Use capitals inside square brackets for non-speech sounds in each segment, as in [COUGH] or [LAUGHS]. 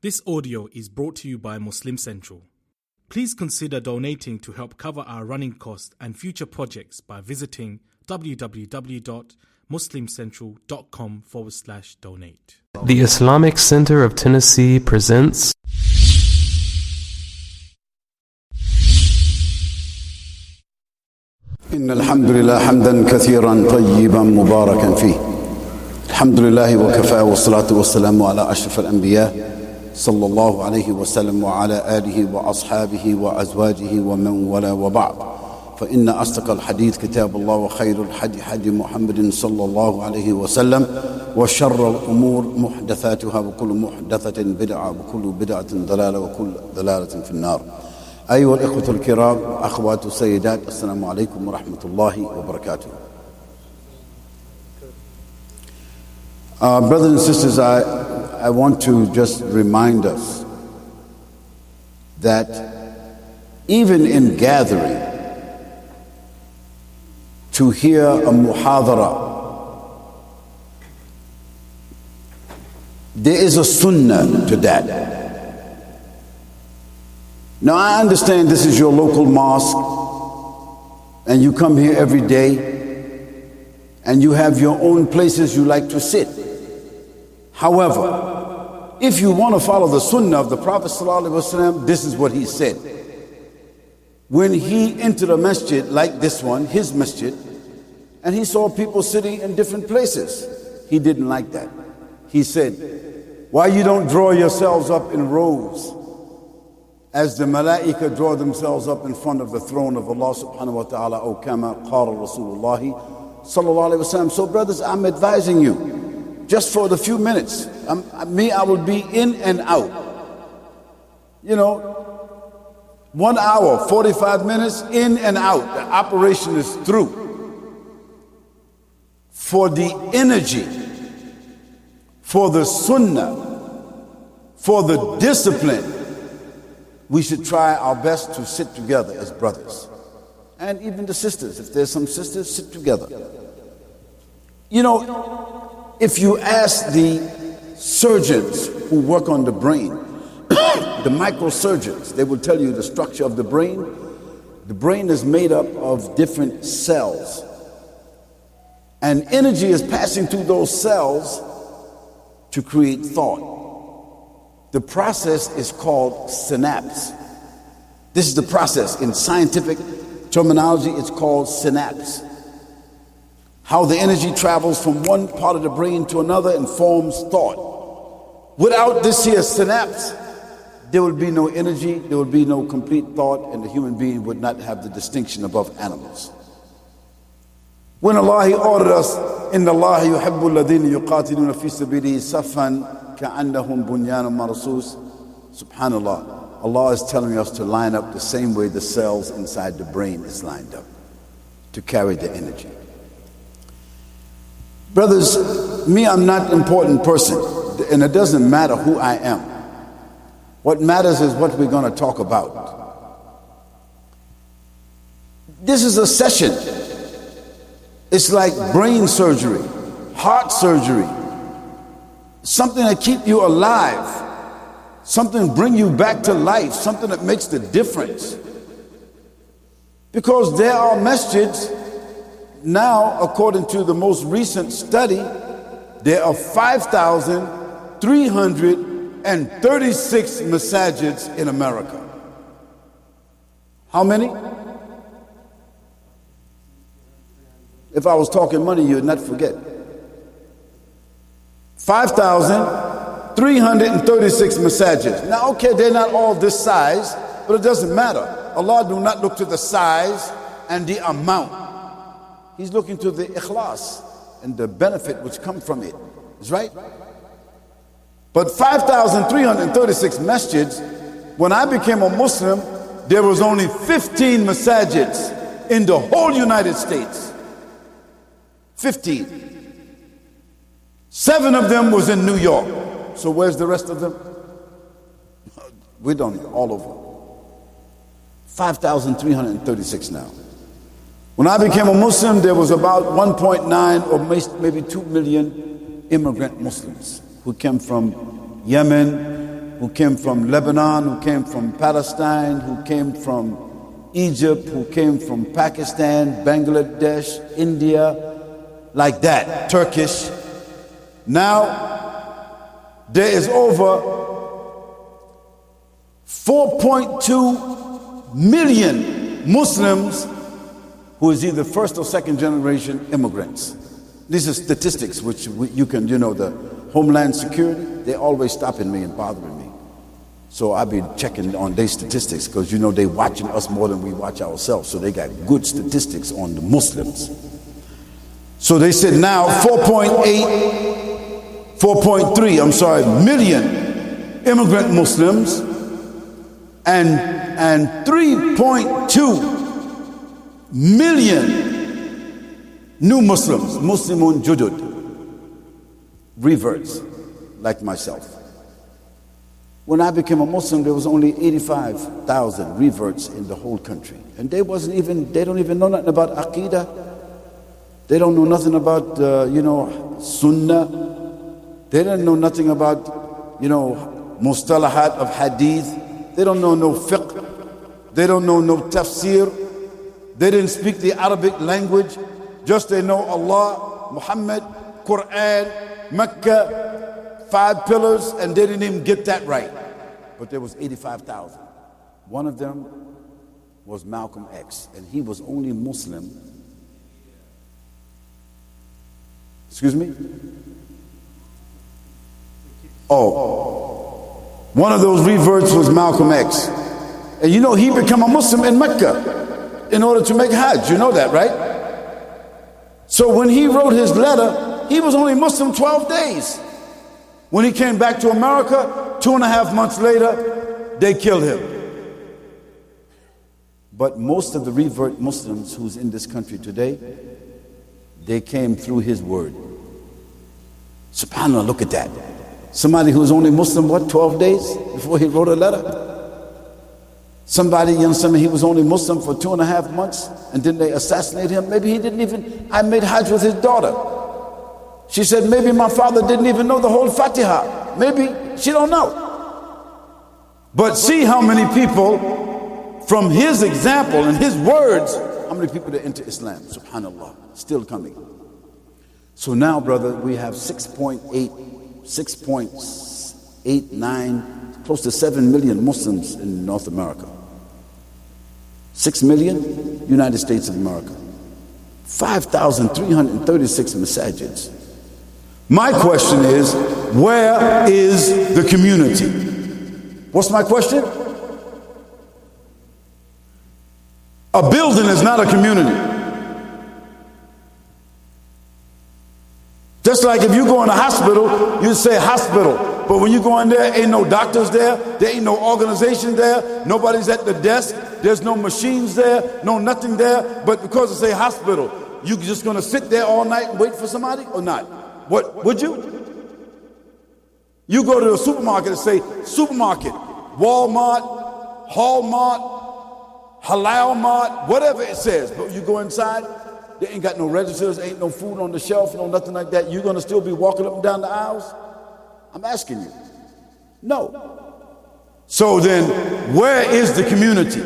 This audio is brought to you by Muslim Central. Please consider donating to help cover our running costs and future projects by visiting www.muslimcentral.com forward slash donate. The Islamic Center of Tennessee presents إن الحمد لله حمدا كثيرا طيبا مباركا فيه الحمد لله وكفى والصلاة والسلام على أشرف الأنبياء صلى الله عليه وسلم وعلى آله وأصحابه وأزواجه ومن ولا وبعض فإن أصدق الحديث كتاب الله وخير الحدي حدي محمد صلى الله عليه وسلم وشر الأمور محدثاتها وكل محدثة بدعة وكل بدعة ضلالة وكل ضلالة في النار. أيها الإخوة الكرام أخوات السيدات السلام عليكم ورحمة الله وبركاته. Uh, brothers and sisters, I, I want to just remind us that even in gathering to hear a muhadara, there is a sunnah to that. Now, I understand this is your local mosque and you come here every day and you have your own places you like to sit. However, if you want to follow the sunnah of the Prophet this is what he said. When he entered a masjid like this one, his masjid, and he saw people sitting in different places, he didn't like that. He said, Why you don't draw yourselves up in rows as the malaika draw themselves up in front of the throne of Allah subhanahu wa ta'ala, O kama qala Rasulullah sallallahu alayhi wa. So brothers, I'm advising you, just for the few minutes. Um, me, I will be in and out. You know, one hour, 45 minutes, in and out. The operation is through. For the energy, for the sunnah, for the discipline, we should try our best to sit together as brothers. And even the sisters, if there's some sisters, sit together. You know, if you ask the surgeons who work on the brain, [COUGHS] the microsurgeons, they will tell you the structure of the brain. The brain is made up of different cells. And energy is passing through those cells to create thought. The process is called synapse. This is the process. In scientific terminology, it's called synapse how the energy travels from one part of the brain to another and forms thought. Without this here synapse, there would be no energy, there would be no complete thought, and the human being would not have the distinction above animals. When Allah he ordered us, إن الله يحب الذين يقاتلون في سبيله صفا كأنهم بنيان مرصوص Subhanallah, Allah is telling us to line up the same way the cells inside the brain is lined up to carry the energy. Brothers, me, I'm not an important person, and it doesn't matter who I am. What matters is what we're going to talk about. This is a session. It's like brain surgery, heart surgery, something that keep you alive, something bring you back to life, something that makes the difference. Because there are messages now, according to the most recent study, there are 5,336 masajids in America. How many? If I was talking money, you would not forget. 5,336 masajids. Now, okay, they're not all this size, but it doesn't matter. Allah do not look to the size and the amount. He's looking to the ikhlas and the benefit which come from it. Is right? But 5,336 masjids, when I became a Muslim, there was only 15 masajids in the whole United States. 15. Seven of them was in New York. So where's the rest of them? [LAUGHS] We don't know, all over. 5,336 now. When I became a Muslim, there was about 1.9 or maybe 2 million immigrant Muslims who came from Yemen, who came from Lebanon, who came from Palestine, who came from Egypt, who came from Pakistan, Bangladesh, India, like that, Turkish. Now, there is over 4.2 million Muslims who is either first or second generation immigrants. These are statistics which you can, you know, the Homeland Security, they're always stopping me and bothering me. So I be checking on their statistics because you know they watching us more than we watch ourselves. So they got good statistics on the Muslims. So they said now 4.8, 4.3, I'm sorry, million immigrant Muslims and and 3.2 million new Muslims, Muslimun Judud, reverts like myself. When I became a Muslim, there was only 85,000 reverts in the whole country. And they wasn't even, they don't even know nothing about Aqidah. They don't know nothing about, uh, you know, Sunnah. They don't know nothing about, you know, mustalahat of Hadith. They don't know no fiqh. They don't know no tafsir. They didn't speak the Arabic language. Just they know Allah, Muhammad, Quran, Mecca, five pillars, and they didn't even get that right but there was 85,000. One of them was Malcolm X, and he was only Muslim. Excuse me? Oh, one of those reverts was Malcolm X. And you know, he became a Muslim in Mecca in order to make Hajj. You know that, right? So when he wrote his letter, he was only Muslim 12 days. When he came back to America, two and a half months later, they killed him. But most of the revert Muslims who's in this country today, they came through his word. SubhanAllah, look at that. Somebody who was only Muslim, what, 12 days before he wrote a letter? Somebody, you somebody, he was only Muslim for two and a half months and then they assassinate him. Maybe he didn't even, I made Hajj with his daughter. She said, maybe my father didn't even know the whole Fatiha. Maybe she don't know. But see how many people, from his example and his words, how many people that enter Islam, subhanAllah, still coming. So now, brother, we have 6.8, 6.89, close to 7 million Muslims in North America. 6 million, United States of America. 5,336 masajids. My question is, where is the community? What's my question? A building is not a community. Just like if you go in a hospital, you say hospital. But when you go in there, ain't no doctors there, there ain't no organization there, nobody's at the desk, there's no machines there, no nothing there. But because it's a hospital, you just gonna sit there all night and wait for somebody or not? What would you? You go to a supermarket and say, supermarket, Walmart, Hallmart, Halal Mart, whatever it says. But you go inside, they ain't got no registers, ain't no food on the shelf, no nothing like that. You're gonna still be walking up and down the aisles? I'm asking you. No. So then, where is the community?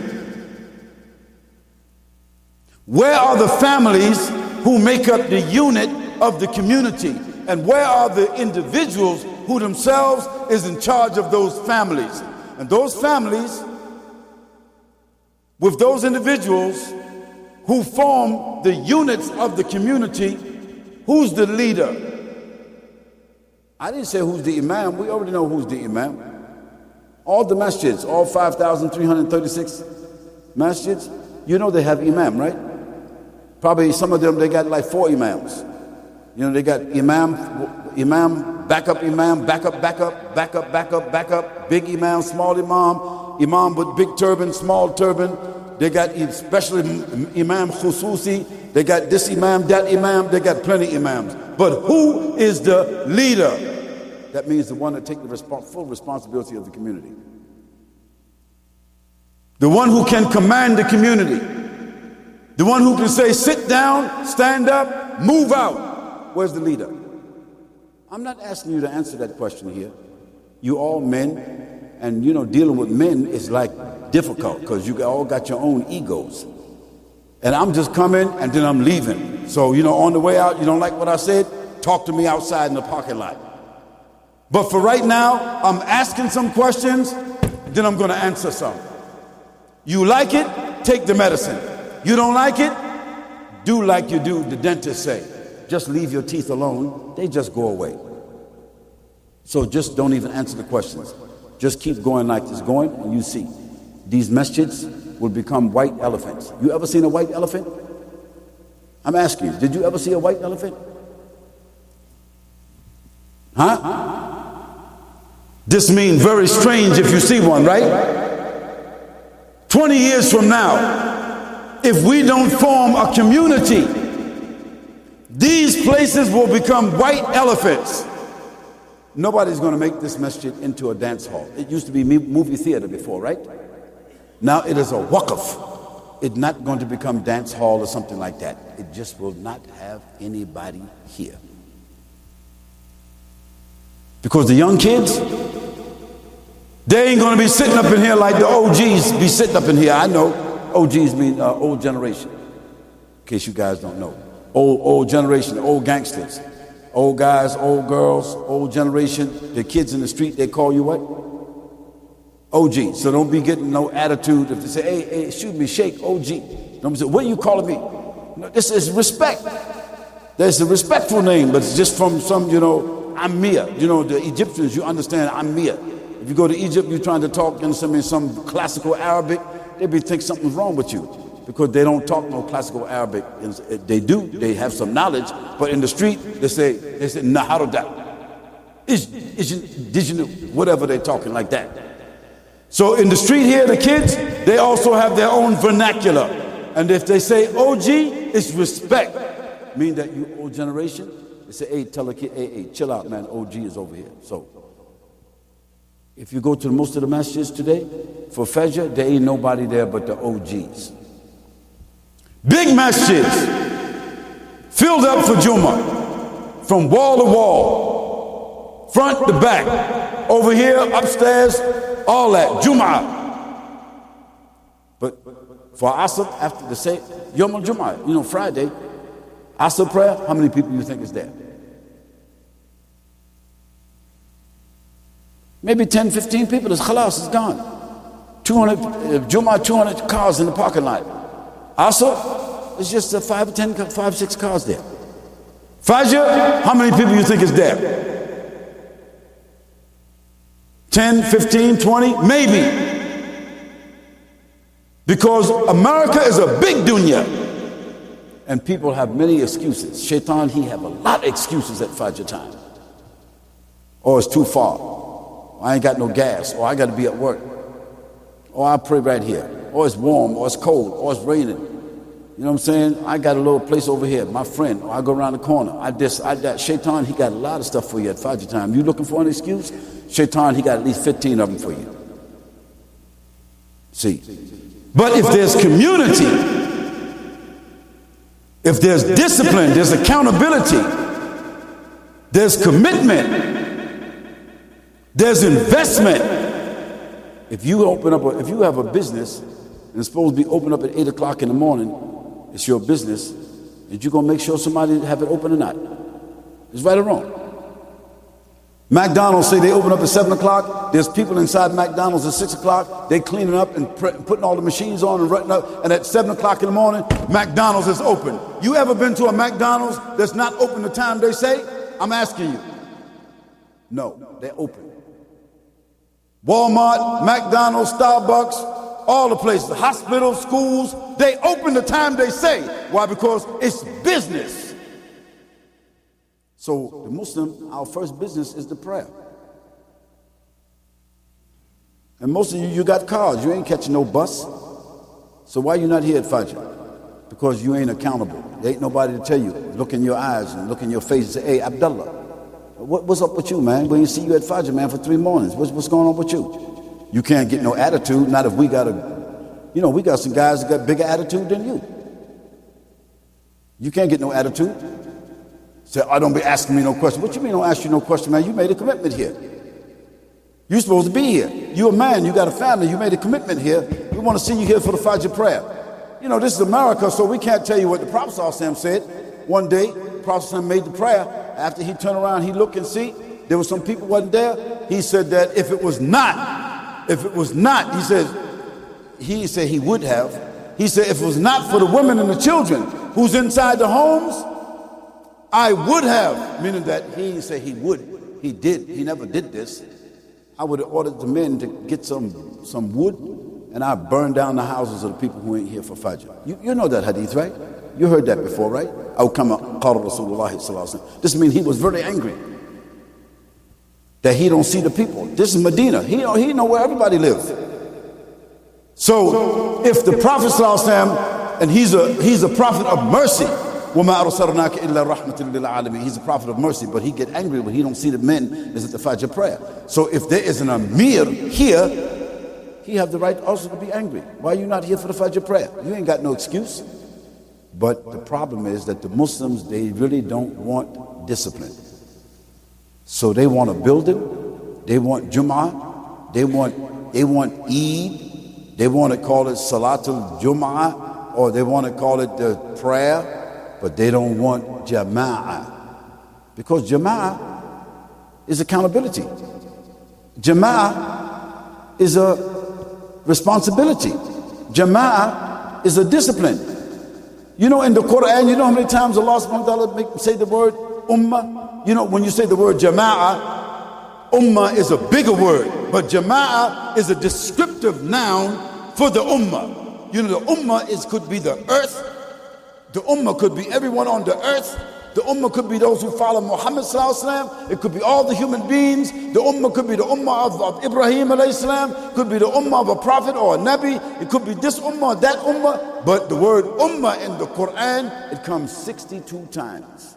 Where are the families who make up the unit of the community? And where are the individuals who themselves is in charge of those families? And those families, with those individuals who form the units of the community, who's the leader? I didn't say who's the imam. We already know who's the imam. All the masjids, all 5,336 masjids, you know they have imam, right? Probably some of them, they got like four imams. You know, they got imam, imam, backup imam, backup, backup, backup, backup, backup, big imam, small imam, imam with big turban, small turban. They got especially imam khususi. They got this imam, that imam. They got plenty imams. But who is the leader? That means the one that take the full responsibility of the community. The one who can command the community. The one who can say, sit down, stand up, move out. Where's the leader? I'm not asking you to answer that question here. You all men, And you know, dealing with men is like difficult because you all got your own egos. And I'm just coming and then I'm leaving. So, you know, on the way out, you don't like what I said? Talk to me outside in the parking lot. But for right now, I'm asking some questions, then I'm going to answer some. You like it? Take the medicine. You don't like it? Do like you do, the dentist say. Just leave your teeth alone. They just go away. So just don't even answer the questions. Just keep going like this going, and you see. These masjids will become white elephants. You ever seen a white elephant? I'm asking you, did you ever see a white elephant? Huh? This means very strange if you see one, right? 20 years from now, if we don't form a community, these places will become white elephants. Nobody's going to make this masjid into a dance hall. It used to be movie theater before, right? Now it is a waqf. It's not going to become dance hall or something like that. It just will not have anybody here. Because the young kids, they ain't going to be sitting up in here like the OGs be sitting up in here. I know OGs mean uh, old generation, in case you guys don't know. Old, old generation, old gangsters. Old guys, old girls, old generation. The kids in the street, they call you what? OG. So don't be getting no attitude if they say, hey, hey, shoot me, shake, OG. Don't say, what are you calling me? No, this is respect. There's a respectful name, but it's just from some, you know, Amir. You know, the Egyptians, you understand Amir. If you go to Egypt, you're trying to talk in some, in some classical Arabic, they be think something's wrong with you because they don't talk no classical Arabic. Eh, they do, they have some knowledge, but in the street, they say, they say, Naharuda. You, whatever they're talking like that. So in the street here, the kids, they also have their own vernacular. And if they say OG, it's respect. Mean that you old generation, they say, hey, tell a kid, hey, hey, chill out, man, OG is over here. So if you go to most of the masjids today, for Fajr, there ain't nobody there but the OGs. Big masjids, filled up for Juma, from wall to wall, front to back, over here, upstairs, all that, Jum'ah. But for Asr, after the say, Yom al Jum'ah, you know, Friday, Asr prayer, how many people you think is there? Maybe 10, 15 people, it's khalas, it's gone. 200, uh, Jum'ah, 200 cars in the parking lot. Asr, it's just a five, 10, five, six cars there. Fajr, how many people you think is there? 10, 15, 20, maybe. Because America is a big dunya. And people have many excuses. Shaitan, he have a lot of excuses at Fajr time. Or it's too far. I ain't got no gas. Or I got to be at work. Or I pray right here. Or it's warm. Or it's cold. Or it's raining. You know what I'm saying? I got a little place over here. My friend. Or I go around the corner. I this, I that. Shaitan, he got a lot of stuff for you at Fajr time. You looking for an excuse? Shaitan, he got at least 15 of them for you. See. But if there's community, if there's discipline, there's accountability, there's commitment, there's investment. If you open up, a, if you have a business and it's supposed to be open up at 8 o'clock in the morning, it's your business, and you're going to make sure somebody have it open or not. It's right or wrong. McDonald's say they open up at 7 o'clock. There's people inside McDonald's at 6 o'clock. They cleaning up and pre- putting all the machines on and running up. And at 7 o'clock in the morning, McDonald's is open. You ever been to a McDonald's that's not open the time they say? I'm asking you. No, they're open. Walmart, McDonald's, Starbucks, all the places, hospitals, schools, they open the time they say. Why? Because it's business. So, the Muslim, our first business is the prayer. And most of you, you got cars. You ain't catching no bus. So why you not here at Fajr? Because you ain't accountable. There ain't nobody to tell you. Look in your eyes and look in your face and say, hey, Abdullah, what, what's up with you, man? We ain't see you at Fajr, man, for three mornings. What's, what's going on with you? You can't get no attitude, not if we got a, you know, we got some guys that got bigger attitude than you. You can't get no attitude. Say, I don't be asking me no question. What you mean don't ask you no question, man? You made a commitment here. You're supposed to be here. You're a man, you got a family, you made a commitment here. We want to see you here for the Fajr prayer. You know, this is America, so we can't tell you what the Prophet said. One day, the Prophet made the prayer. After he turned around, he looked and see, there were some people wasn't there. He said that if it was not, if it was not, he says, he said he would have. He said, if it was not for the women and the children who's inside the homes, I would have, meaning that he said he would, he did, he never did this. I would have ordered the men to get some, some wood and I burn down the houses of the people who ain't here for Fajr. You, you know that hadith, right? You heard that before, right? Aw kama qala Rasulullah This means he was very angry that he don't see the people. This is Medina. He, he know where everybody lives. So if the Prophet and he's a, he's a prophet of mercy, He's a prophet of mercy, but he get angry when he don't see the men is at the Fajr prayer. So if there is an Amir here, he have the right also to be angry. Why are you not here for the Fajr prayer? You ain't got no excuse. But the problem is that the Muslims, they really don't want discipline. So they want a building, they want Jum'ah, they want, they want Eid, they want to call it Salatul Jum'ah, or they want to call it the prayer, but they don't want Jama'ah. Because Jama'ah is accountability. Jama'ah is a responsibility. Jama'ah is a discipline. You know, in the Quran, you know how many times Allah subhanahu wa ta'ala make, say the word ummah? You know, when you say the word jama'ah, ummah is a bigger word, but jama'ah is a descriptive noun for the ummah. You know, the ummah is could be the earth, the ummah could be everyone on the earth, the ummah could be those who follow Muhammad sallallahu It could be all the human beings. The ummah could be the ummah of, of Ibrahim alayhi Could be the ummah of a prophet or a nabi. It could be this ummah, that ummah. But the word ummah in the Quran, it comes 62 times.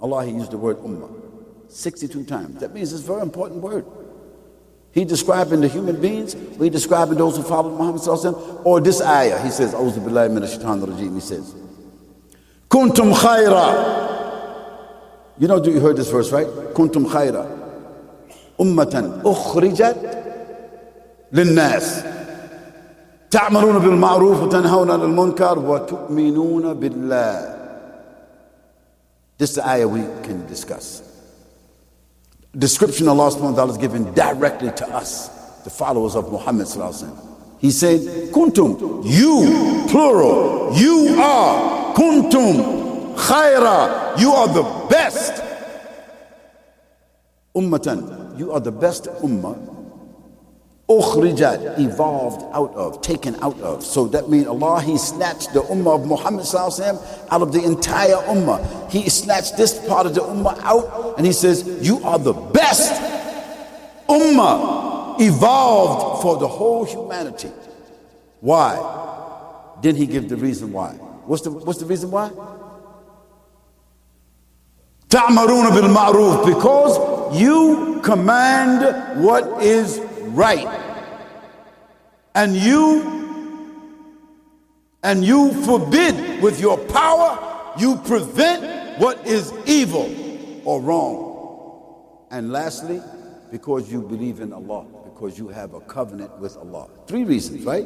Allah, He used the word ummah 62 times. That means it's a very important word. He describing the human beings, or he describing those who follow Muhammad sallallahu or this ayah. He says, "Auzu billahi minash shaitanir rajim." He says. Kuntum khaira. You know, you heard this verse, right? Kuntum khaira. Ummatan ukhrijat للناس تعملون بالمعروف وتنهون عن المنكر وتؤمنون بالله This is the ayah we can discuss. Description Allah subhanahu wa ta'ala is given directly to us, the followers of Muhammad He said, Kuntum, you, plural, you are kuntum khaira. You are the best. Ummatan. You are the best ummah. Ukhrijat, evolved out of, taken out of. So that means Allah, He snatched the ummah of Muhammad out of the entire ummah. He snatched this part of the ummah out and He says, You are the best ummah evolved for the whole humanity. Why? Then He give the reason why. What's the, what's the reason why? Ta'maruna bil ma'ruf because you command what is right. And you and you forbid with your power, you prevent what is evil or wrong. And lastly, because you believe in Allah, because you have a covenant with Allah. Three reasons, right?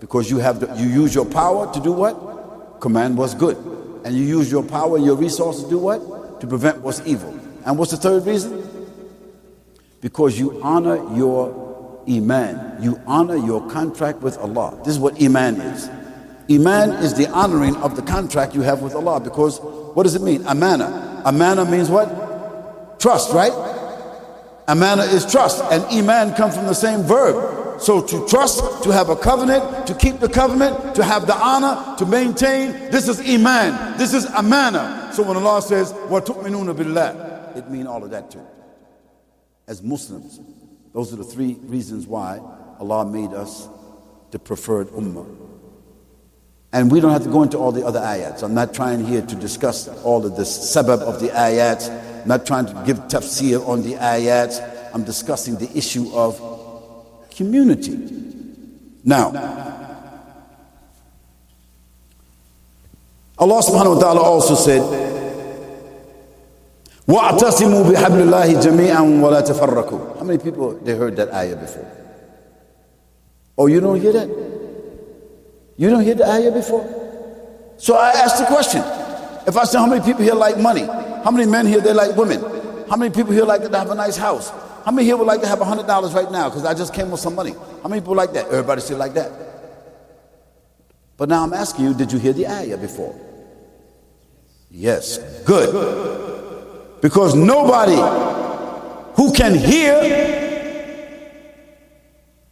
Because you have the, you use your power to do what? command what's good. And you use your power and your resources to do what? To prevent what's evil. And what's the third reason? Because you honor your iman. You honor your contract with Allah. This is what iman is. Iman is the honoring of the contract you have with Allah. Because what does it mean? Amana. Amana means what? Trust, right? Amana is trust. And iman comes from the same verb. So to trust, to have a covenant, to keep the covenant, to have the honor, to maintain, this is iman. This is amana. So when Allah says, وَتُؤْمِنُونَ بِاللَّهِ It means all of that too. As Muslims, those are the three reasons why Allah made us the preferred ummah. And we don't have to go into all the other ayats. I'm not trying here to discuss all of the sabab of the ayats. I'm not trying to give tafsir on the ayats. I'm discussing the issue of community. Now, Allah subhanahu wa ta'ala also said, وَاعْتَصِمُوا بِحَبْلِ اللَّهِ جَمِيعًا وَلَا تَفَرَّقُوا How many people, they heard that ayah before? Oh, you don't hear that? You don't hear the ayah before? So I asked the question. If I say how many people here like money? How many men here, they like women? How many people here like to have a nice house? How many here would like to have $100 right now because I just came with some money? How many people like that? Everybody say like that. But now I'm asking you, did you hear the ayah before? Yes, good. Because nobody who can hear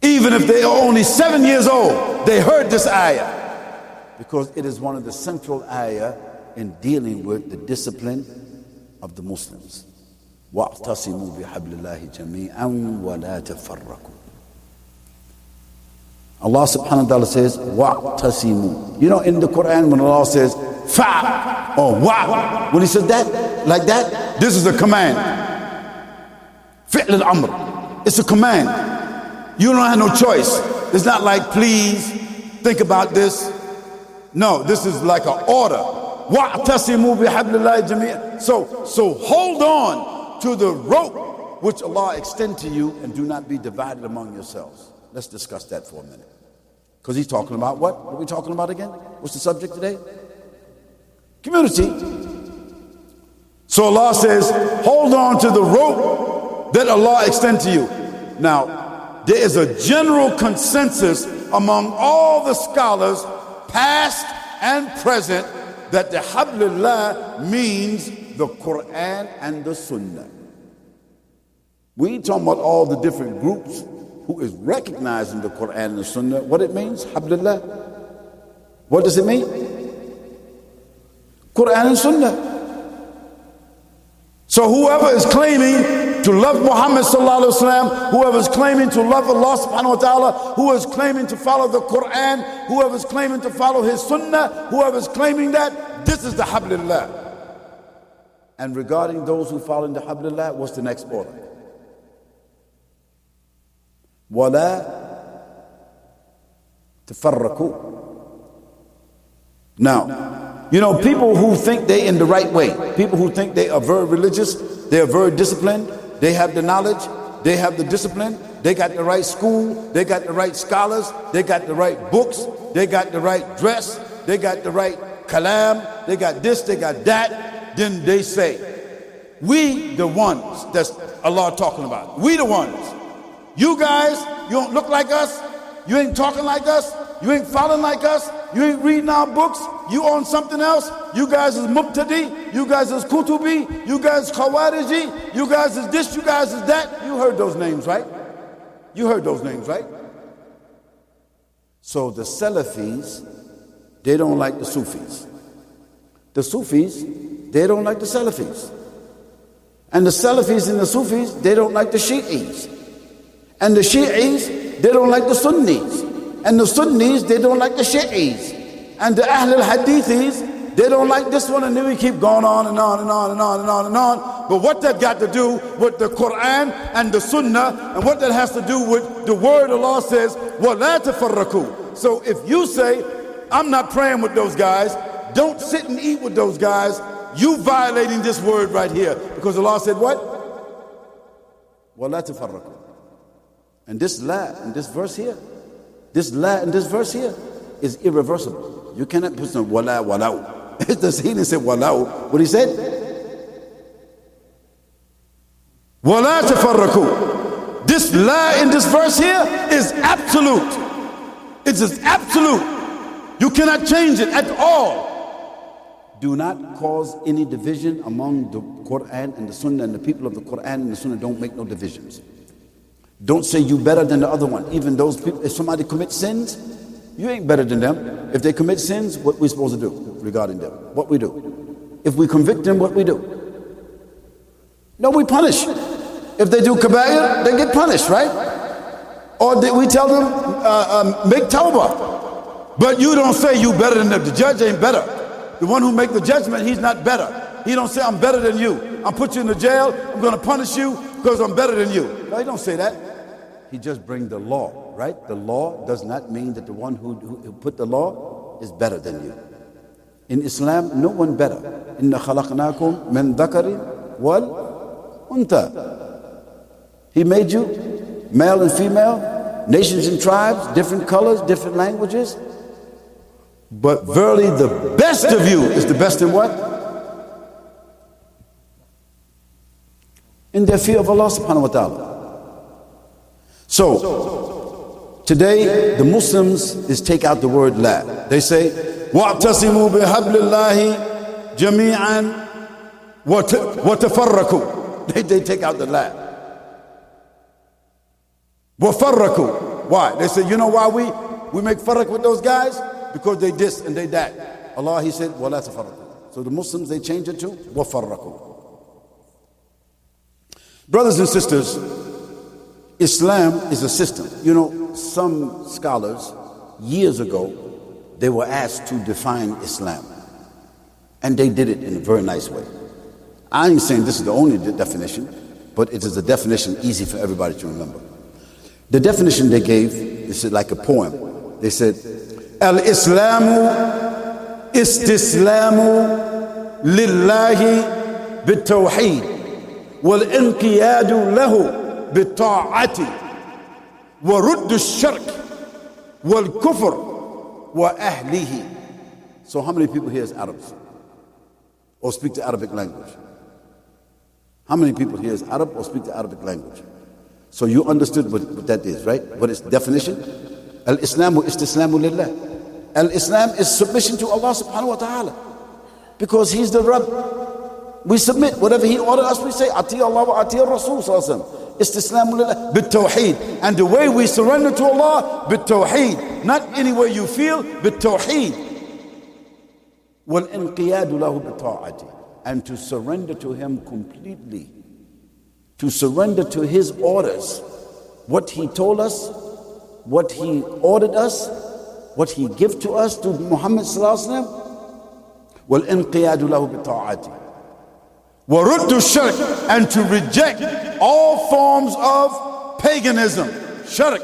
even if they are only seven years old, they heard this ayah. Because it is one of the central ayah in dealing with the discipline of the Muslims. واعتصموا بحبل الله جميعا ولا تفرقوا Allah subhanahu wa ta'ala says wa'tasimu you know in the Quran when Allah says fa or wa when he says that like that this is a command fi'l al-amr it's a command you don't have no choice. It's not like, please think about this. No, this is like an order. So, so hold on to the rope which Allah extend to you and do not be divided among yourselves. Let's discuss that for a minute. Because he's talking about what? What are we talking about again? What's the subject today? Community. So Allah says, hold on to the rope that Allah extend to you. Now, there is a general consensus among all the scholars, past and present, that the Hablullah means the Quran and the Sunnah. We ain't talking about all the different groups who is recognizing the Quran and the Sunnah. What it means, Hablullah. What does it mean? Quran and Sunnah. So whoever is claiming to love Muhammad sallallahu alaihi wasallam, whoever is claiming to love Allah subhanahu wa ta'ala, who is claiming to follow the Quran, whoever is claiming to follow his sunnah, whoever is claiming that, this is the hablillah. And regarding those who fall into hablillah, what's the next order? ولا تفرقوا Now, you know, people who think they're in the right way, people who think they are very religious, they are very disciplined, they have the knowledge, they have the discipline, they got the right school, they got the right scholars, they got the right books, they got the right dress, they got the right kalam, they got this, they got that. Then they say, We the ones that's Allah talking about. We the ones. You guys, you don't look like us, you ain't talking like us, you ain't following like us, you ain't reading our books, you on something else. You guys is Muqtadi. You guys is Kutubi. You guys Khawariji. You guys is this. You guys is that. You heard those names, right? You heard those names, right? So the Salafis, they don't like the Sufis. The Sufis, they don't like the Salafis. And the Salafis and the Sufis, they don't like the Shi'is. And the Shi'is, they don't like the Sunnis. And the Sunnis, they don't like the Shi'is. And the Ahl al-Hadithis, they don't like this one, and then we keep going on and on and on and on and on and on. But what that got to do with the Quran and the Sunnah, and what that has to do with the word Allah says, وَلَا تَفَرَّقُوا So if you say, I'm not praying with those guys, don't sit and eat with those guys, you violating this word right here. Because Allah said what? وَلَا تَفَرَّقُوا And this la, in this verse here, this la in this verse here is irreversible. You cannot put some wala walau. [LAUGHS] the he didn't say walau. What he said? Wala tafarraku. This la in this verse here is absolute. It is absolute. You cannot change it at all. Do not cause any division among the Quran and the Sunnah and the people of the Quran and the Sunnah don't make no divisions. Don't say you better than the other one. Even those people, if somebody commits sins, you ain't better than them. If they commit sins, what we supposed to do regarding them? What we do? If we convict them, what we do? No, we punish. If they do kabair, they get punished, right? Or did we tell them, uh, um, make tawbah. But you don't say you better than them. The judge ain't better. The one who make the judgment, he's not better. He don't say, I'm better than you. I'll put you in the jail. I'm going to punish you because I'm better than you. No, he don't say that he just brings the law, right? The law does not mean that the one who, who put the law is better than you. In Islam, no one better. Inna khalaqnakum min dhakari wal unta. He made you male and female, nations and tribes, different colors, different languages. But verily, the best of you is the best in what? In their fear of Allah subhanahu wa ta'ala. So, today the Muslims is take out the word la. They say, وَاعْتَصِمُوا بِحَبْلِ اللَّهِ جَمِيعًا وَتَفَرَّكُوا they, they take out the la. وَفَرَّكُوا Why? They say, you know why we, we make farrak with those guys? because they this and they that. Allah, He said, وَلَا تَفَرَّقُوا So the Muslims, they change it to وَفَرَّقُوا Brothers and sisters, Islam is a system. You know, some scholars years ago, they were asked to define Islam. And they did it in a very nice way. I ain't saying this is the only de definition, but it is a definition easy for everybody to remember. The definition they gave is like a poem. They said, Al Islamu istislamu lillahi bitawheed wal inqiyadu lahu بالطاعة ورد الشرك والكفر وأهله So how many people here is Arabs or speak the Arabic language? How many people here is Arab or speak the Arabic language? So you understood what, what that is, right? What is the definition? Al-Islamu istislamu lillah. Al-Islam is submission to Allah subhanahu wa ta'ala. Because He's the Rabb. We submit. Whatever He ordered us, we say, Ati Allah wa Ati Rasul sallallahu Istislamu lillah. Bit-tawheed. And the way we surrender to Allah, bit-tawheed. Not any way you feel, bit-tawheed. وَالْإِنْقِيَادُ لَهُ بِطَاعَتِهِ And to surrender to Him completely. To surrender to His orders. What He told us, what he ordered us, what he gave to us to Muhammad sallallahu alaihi wasallam. والانقياد له بطاعته Warut to shirk and to reject all forms of paganism, shirk,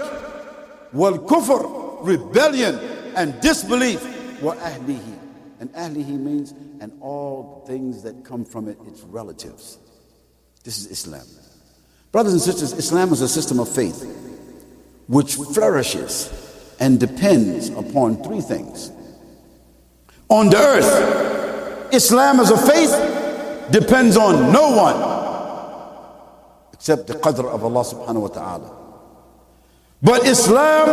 wal kufr, rebellion and disbelief, wa ahlihi. And ahlihi means, and all things that come from it, its relatives. This is Islam. Brothers and sisters, Islam is a system of faith which flourishes and depends upon three things. On the earth, Islam is a faith depends on no one except the qadr of Allah subhanahu wa ta'ala. But Islam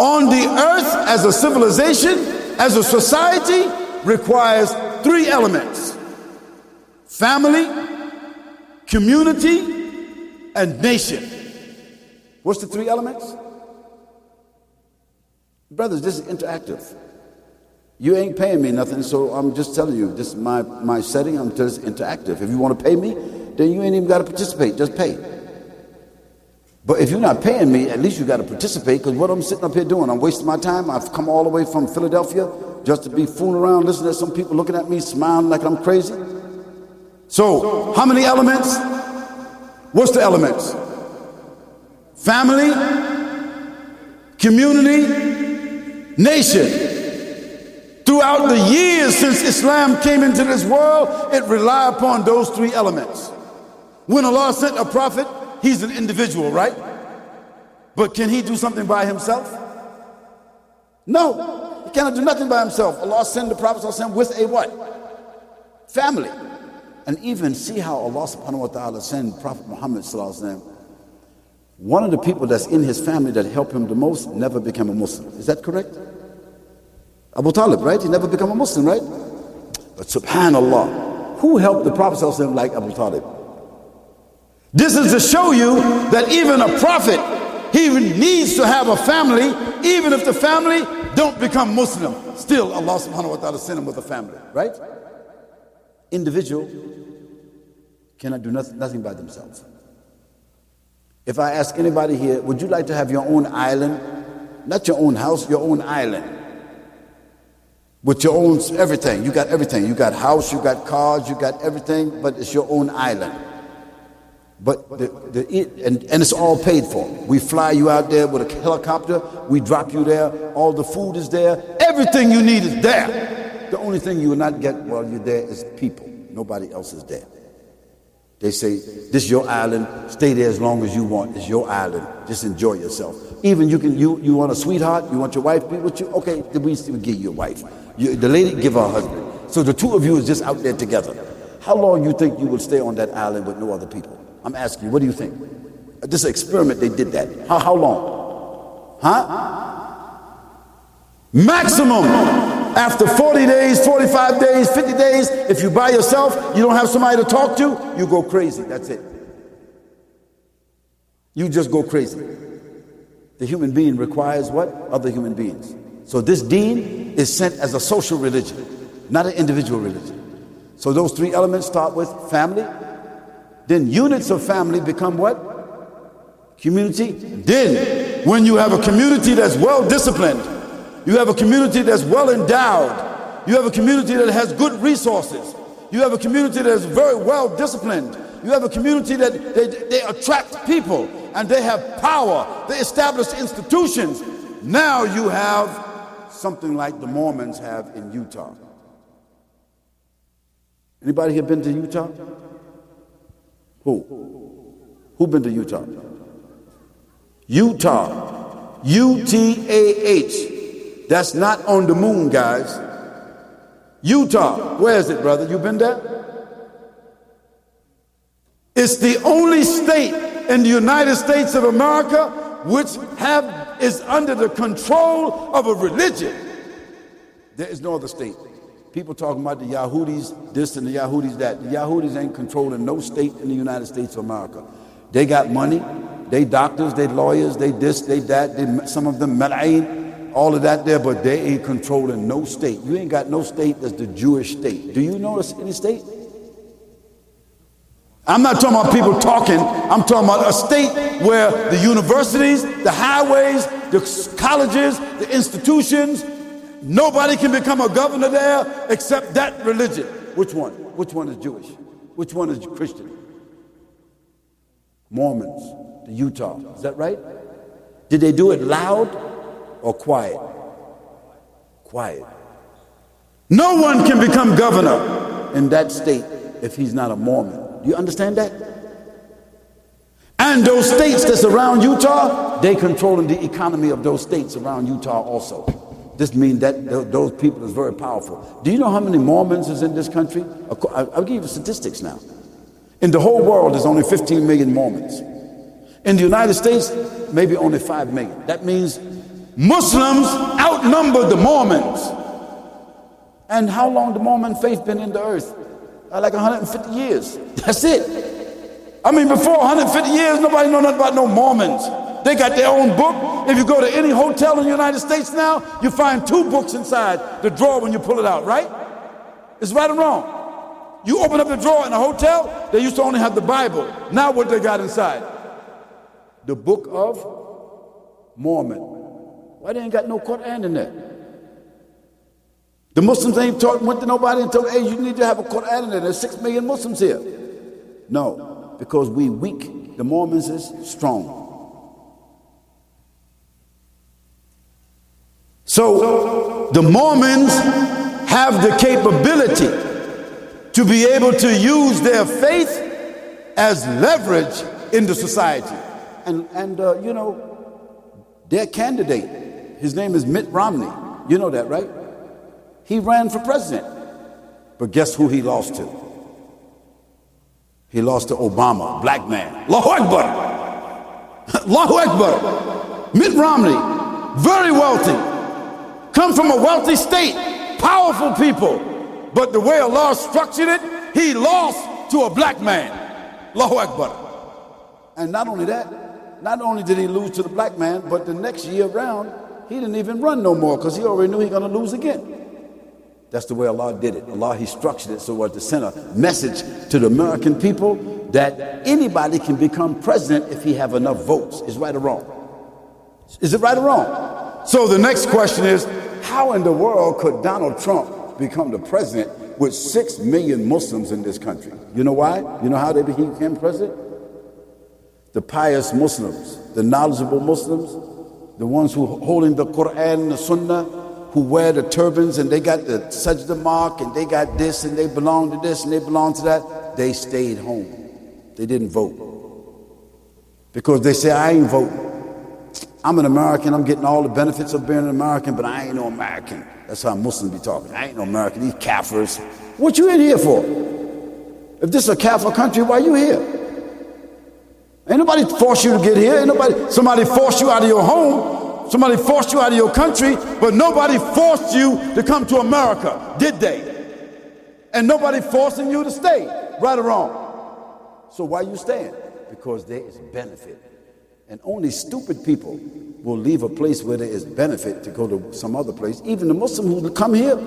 on the earth as a civilization, as a society, requires three elements family, community, and nation. What's the three elements? Brothers, this is interactive. You ain't paying me nothing, so I'm just telling you, this is my, my setting, I'm just interactive. If you want to pay me, then you ain't even got to participate, just pay. But if you're not paying me, at least you got to participate because what I'm sitting up here doing, I'm wasting my time. I've come all the way from Philadelphia just to be fooling around, listening to some people looking at me, smiling like I'm crazy. So, how many elements? What's the elements? family, community, nation. Throughout the years since Islam came into this world, it relied upon those three elements. When Allah sent a prophet, he's an individual, right? But can he do something by himself? No, he cannot do nothing by himself. Allah sent the prophet with a what? Family. And even see how Allah subhanahu wa ta'ala sent Prophet Muhammad one of the people that's in his family that helped him the most never became a Muslim. Is that correct? Abu Talib, right? He never became a Muslim, right? But subhanAllah, who helped the Prophet like Abu Talib? This is to show you that even a prophet, he needs to have a family, even if the family don't become Muslim. Still, Allah subhanahu wa ta'ala sent him with a family, right? Individual cannot do nothing, nothing by themselves. If I ask anybody here, would you like to have your own island? Not your own house, your own island. With your own everything. You got everything. You got house, you got cars, you got everything, but it's your own island. But the, the, and, and it's all paid for. We fly you out there with a helicopter, we drop you there, all the food is there, everything you need is there. The only thing you will not get while you're there is people. Nobody else is there. They say, this is your island, stay there as long as you want. It's your island. Just enjoy yourself. Even you can you you want a sweetheart, you want your wife be with you, okay, then we give you a wife. You, the lady give her husband. So the two of you is just out there together. How long you think you will stay on that island with no other people? I'm asking you, what do you think? This experiment, they did that. How, how long? Huh? Maximum after 40 days, 45 days, 50 days, if you by yourself, you don't have somebody to talk to, you go crazy. That's it. You just go crazy. The human being requires what? Other human beings. So this deen is sent as a social religion, not an individual religion. So those three elements start with family. Then units of family become what? Community. Then when you have a community that's well disciplined, you have a community that's well endowed, you have a community that has good resources, you have a community that is very well disciplined, you have a community that they, they attract people and they have power, they establish institutions. Now you have something like the Mormons have in Utah. Anybody here been to Utah? Who? Who been to Utah? Utah. U T A H. That's not on the moon, guys. Utah. Where is it, brother? You been there? It's the only state in the United States of America which have is under the control of a religion. There is no other state. People talking about the Yahudis this and the Yahudis that. The Yahudis ain't controlling no state in the United States of America. They got money, they doctors, they lawyers, they this, they that, they, some of them mal'ain, all of that there, but they ain't controlling no state. You ain't got no state that's the Jewish state. Do you notice any state? I'm not talking about people talking. I'm talking about a state where the universities, the highways, the colleges, the institutions, Nobody can become a governor there except that religion. Which one? Which one is Jewish? Which one is Christian? Mormons, the Utah. Is that right? Did they do it loud or quiet? Quiet. No one can become governor in that state if he's not a Mormon. Do you understand that? And those states that surround Utah, they controlling the economy of those states around Utah also. This means that those people is very powerful. Do you know how many Mormons is in this country? I'll give you statistics now. In the whole world, there's only 15 million Mormons. In the United States, maybe only 5 million. That means Muslims outnumber the Mormons. And how long the Mormon faith been in the earth? Like 150 years. That's it. I mean, before 150 years, nobody know nothing about no Mormons. They got their own book. If you go to any hotel in the United States now, you find two books inside the drawer when you pull it out, right? It's right or wrong. You open up the drawer in a hotel, they used to only have the Bible. Now what they got inside? The book of Mormon. Why they ain't got no Quran in there? The Muslims ain't taught, went to nobody and told, hey, you need to have a Quran in there. There's six million Muslims here. No, because we weak. The Mormons is strong. So the Mormons have the capability to be able to use their faith as leverage in the society. And, and uh, you know, their candidate, his name is Mitt Romney. You know that, right? He ran for president. But guess who he lost to? He lost to Obama, black man. Allahu Akbar. [LAUGHS] Allahu Akbar. Mitt Romney, very wealthy come from a wealthy state, powerful people. But the way Allah structured it, he lost to a black man. Allahu Akbar. And not only that, not only did he lose to the black man, but the next year around, he didn't even run no more because he already knew he was going to lose again. That's the way Allah did it. Allah, He structured it so as to send a message to the American people that anybody can become president if he have enough votes. Is right or wrong? Is it right or wrong? So the next question is, how in the world could Donald Trump become the president with six million Muslims in this country? You know why? You know how they became president? The pious Muslims, the knowledgeable Muslims, the ones who holding the Quran the Sunnah, who wear the turbans and they got the sajda mark and they got this and they belong to this and they belong to that, they stayed home. They didn't vote. Because they say, I ain't voting. I'm an American, I'm getting all the benefits of being an American, but I ain't no American. That's how Muslims be talking. I ain't no American, these Kafirs. What you in here for? If this is a Catholic country, why you here? Ain't nobody forced you to get here. Ain't nobody, somebody forced you out of your home. Somebody forced you out of your country, but nobody forced you to come to America, did they? And nobody forcing you to stay, right or wrong. So why you staying? Because there is benefit. And only stupid people will leave a place where there is benefit to go to some other place. Even the Muslim who come here,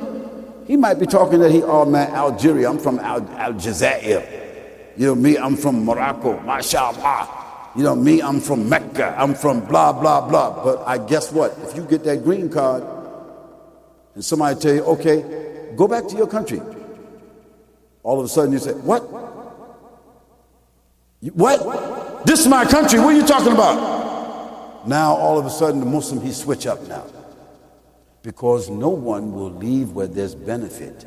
he might be talking that he, oh man, Algeria, I'm from Al, Aljazair. You know, me, I'm from Morocco, mashallah. You know, me, I'm from Mecca, I'm from blah, blah, blah. But I guess what? If you get that green card and somebody tell you, okay, go back to your country. All of a sudden you say, what? What? This is my country. What are you talking about? Now all of a sudden the Muslim, he switch up now. Because no one will leave where there's benefit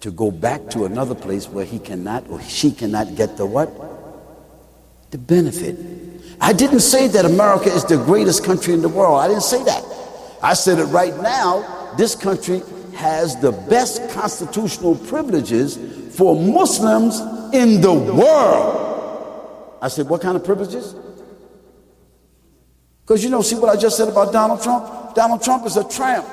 to go back to another place where he cannot or she cannot get the what? The benefit. I didn't say that America is the greatest country in the world. I didn't say that. I said it right now. This country has the best constitutional privileges for Muslims in the world. I said, what kind of privileges? Because you know, see what I just said about Donald Trump? Donald Trump is a tramp.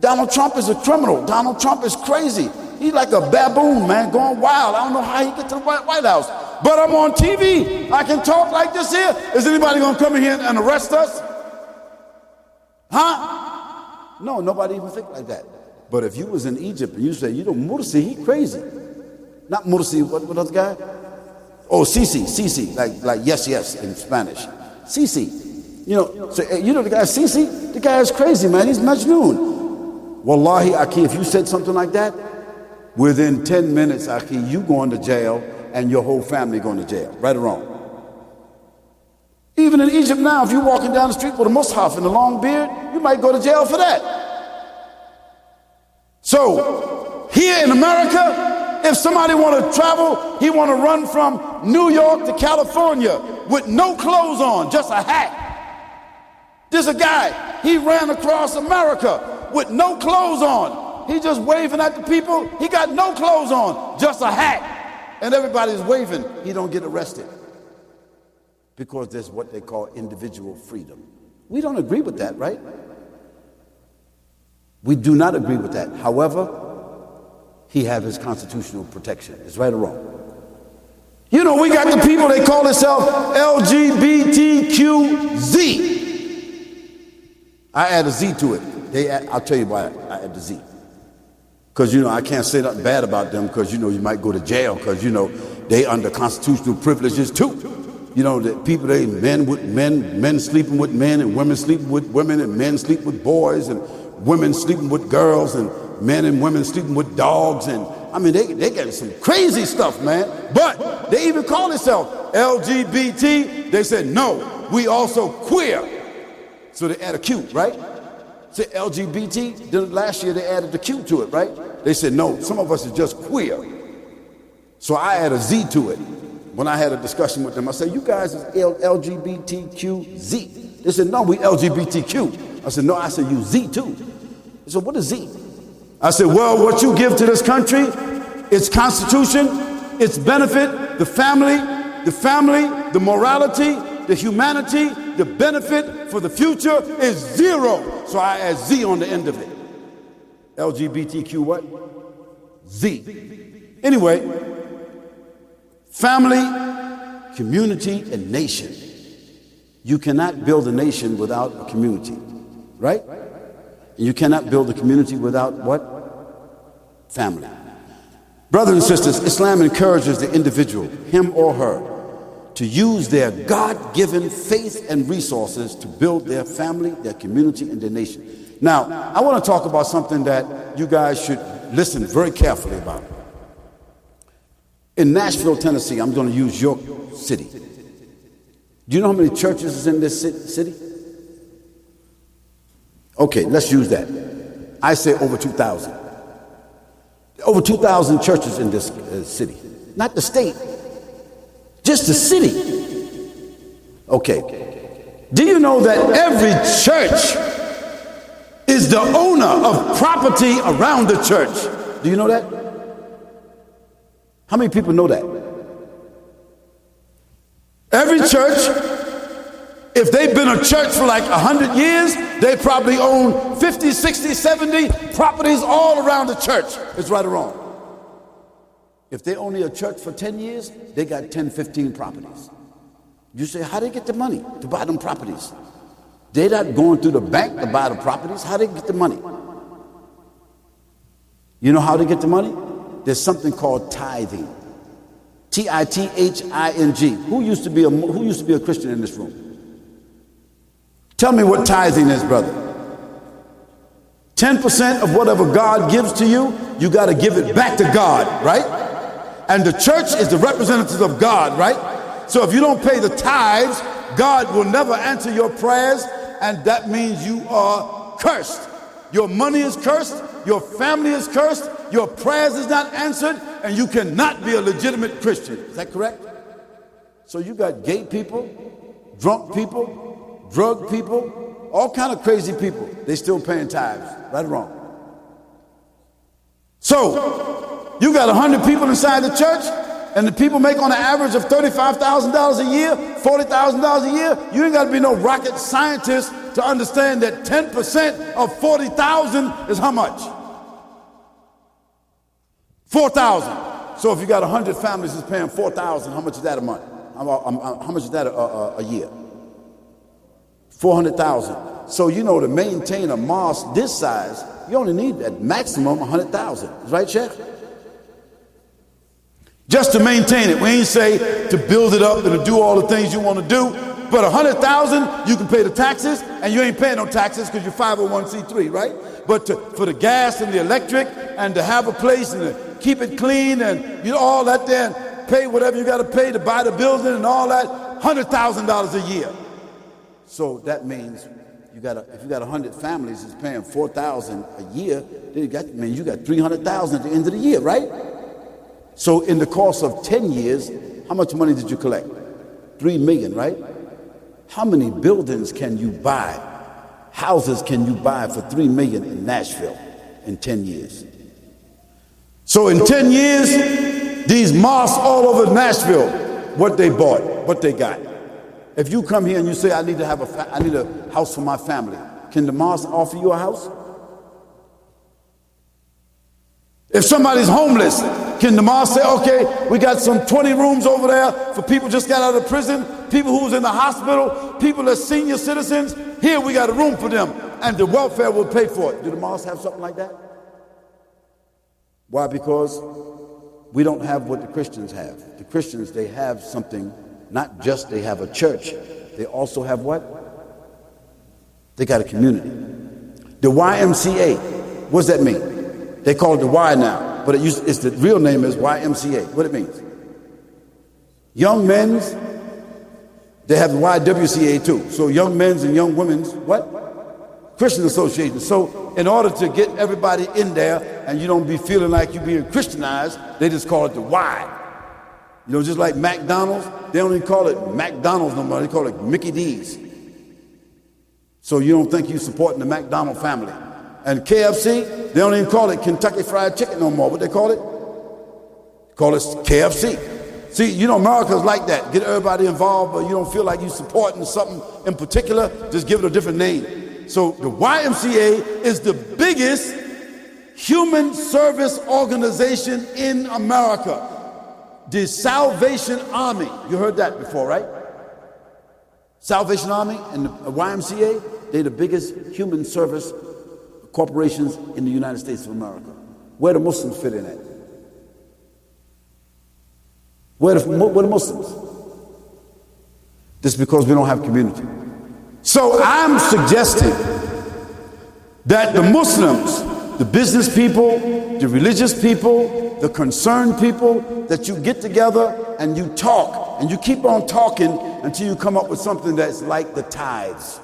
Donald Trump is a criminal. Donald Trump is crazy. He's like a baboon, man, going wild. I don't know how he get to the White House. But I'm on TV. I can talk like this here. Is anybody going to come in here and arrest us? Huh? No, nobody even think like that. But if you was in Egypt and you say, you know, Mursi, he crazy. Not Mursi, what, what other guy? Oh, Sisi, Sisi, like, like yes, yes in Spanish. Sisi. You know, so, eh, you know the guy Sisi? The guy is crazy, man. He's Majnoon. Wallahi, Aki, if you said something like that, within 10 minutes, Aki, you going to jail and your whole family going to jail. Right or wrong? Even in Egypt now, if you're walking down the street with a mushaf and a long beard, you might go to jail for that. So, here in America, if somebody want to travel, he want to run from New York to California with no clothes on, just a hat. There's a guy, he ran across America with no clothes on. He just waving at the people. He got no clothes on, just a hat. And everybody's waving. He don't get arrested. Because there's what they call individual freedom. We don't agree with that, right? We do not agree with that. However, he have his constitutional protection. It's right or wrong? You know, we got the people, they call themselves LGBTQZ. I add a Z to it. They, I'll tell you why I had the Z. Because, you know, I can't say nothing bad about them because, you know, you might go to jail because, you know, they under constitutional privileges too. You know, that people, they men with men, men sleeping with men and women sleeping with women and men sleeping with boys and women sleeping with girls and men and women sleeping with dogs. And I mean, they, they get some crazy stuff, man. But they even call themselves LGBT. They said, no, we also queer. So they add a Q, right? Say LGBT. Then last year they added the Q to it, right? They said, no, some of us are just queer. So I add a Z to it. When I had a discussion with them, I said, you guys is LGBTQZ. They said, no, we LGBTQ. I said, no, I said, you Z too. They said, what is Z? I said, well, what you give to this country, its constitution, its benefit, the family, the family, the morality, the humanity, the benefit for the future is zero. So I add Z on the end of it. LGBTQ what? Z. Anyway, family, community, and nation. You cannot build a nation without a community, right? And you cannot build a community without what? Family. Brothers and sisters, Islam encourages the individual, him or her, to use their God given faith and resources to build their family, their community, and their nation. Now, I want to talk about something that you guys should listen very carefully about. In Nashville, Tennessee, I'm going to use your city. Do you know how many churches is in this city? Okay, let's use that. I say over 2,000. Over 2,000 churches in this uh, city. Not the state, Just the city. Okay. Do you know that every church is the owner of property around the church? Do you know that? How many people know that? Every church, if they've been a church for like 100 years, they probably own 50, 60, 70 properties all around the church. It's right or wrong. If they only a church for 10 years, they got 10, 15 properties. You say, how they get the money to buy them properties? They're not going through the bank to buy the properties. How they get the money? You know how they get the money? There's something called tithing. T I T H I N G. Who used to be a who used to be a Christian in this room? Tell me what tithing is, brother. 10% of whatever God gives to you, you got to give it back to God, right? And the church is the representative of God, right? So if you don't pay the tithes, God will never answer your prayers, and that means you are cursed. Your money is cursed, your family is cursed, your prayers is not answered, and you cannot be a legitimate Christian. Is that correct? So you got gay people, drunk people, drug people, all kind of crazy people. They still paying tithes, right or wrong. So you got 100 people inside the church, and the people make on an average of $35,000 a year, $40,000 a year. You ain't got to be no rocket scientist to understand that 10% of 40,000 is how much? 4,000. So if you got 100 families that's paying 4,000, how much is that a month? How much is that a, a, a year? 400,000. So you know to maintain a mosque this size, you only need at maximum 100,000. Right, Sheikh? Just to maintain it. We ain't say to build it up and to do all the things you want to do. But a hundred thousand, you can pay the taxes, and you ain't paying no taxes because you're 501c3, right? But to, for the gas and the electric, and to have a place and to keep it clean, and you know all that, then pay whatever you got to pay to buy the building and all that, hundred thousand dollars a year. So that means you got if you got a hundred families is paying four thousand a year, then you got I mean you got three hundred thousand at the end of the year, right? So, in the course of 10 years, how much money did you collect? Three million, right? How many buildings can you buy? Houses can you buy for three million in Nashville in 10 years? So, in 10 years, these mosques all over Nashville, what they bought, what they got. If you come here and you say, I need to have a, fa- I need a house for my family, can the mosque offer you a house? If somebody's homeless, can the mosque say, okay, we got some 20 rooms over there for people just got out of prison, people who's in the hospital, people that senior citizens, here we got a room for them, and the welfare will pay for it. Do the mosque have something like that? Why? Because we don't have what the Christians have. The Christians, they have something, not just they have a church, they also have what? They got a community. The YMCA, what does that mean? They call it the Y now, but it used, it's the real name is YMCA. What it means? Young men's, they have the YWCA too. So young men's and young women's what? Christian Association. So in order to get everybody in there and you don't be feeling like you're being Christianized, they just call it the Y. You know, just like McDonald's, they don't even call it McDonald's no more. They call it Mickey D's. So you don't think you're supporting the McDonald family. And KFC, they don't even call it Kentucky Fried Chicken no more. What they call it? Call it KFC. See, you know, America's like that. Get everybody involved, but you don't feel like you're supporting something in particular, just give it a different name. So the YMCA is the biggest human service organization in America. The Salvation Army. You heard that before, right? Salvation Army and the YMCA, they're the biggest human service corporations in the United States of America. Where do Muslims fit in at? Where the, where Muslims? Just because we don't have community. So I'm suggesting that the Muslims, the business people, the religious people, the concerned people, that you get together and you talk and you keep on talking until you come up with something that's like the tithes.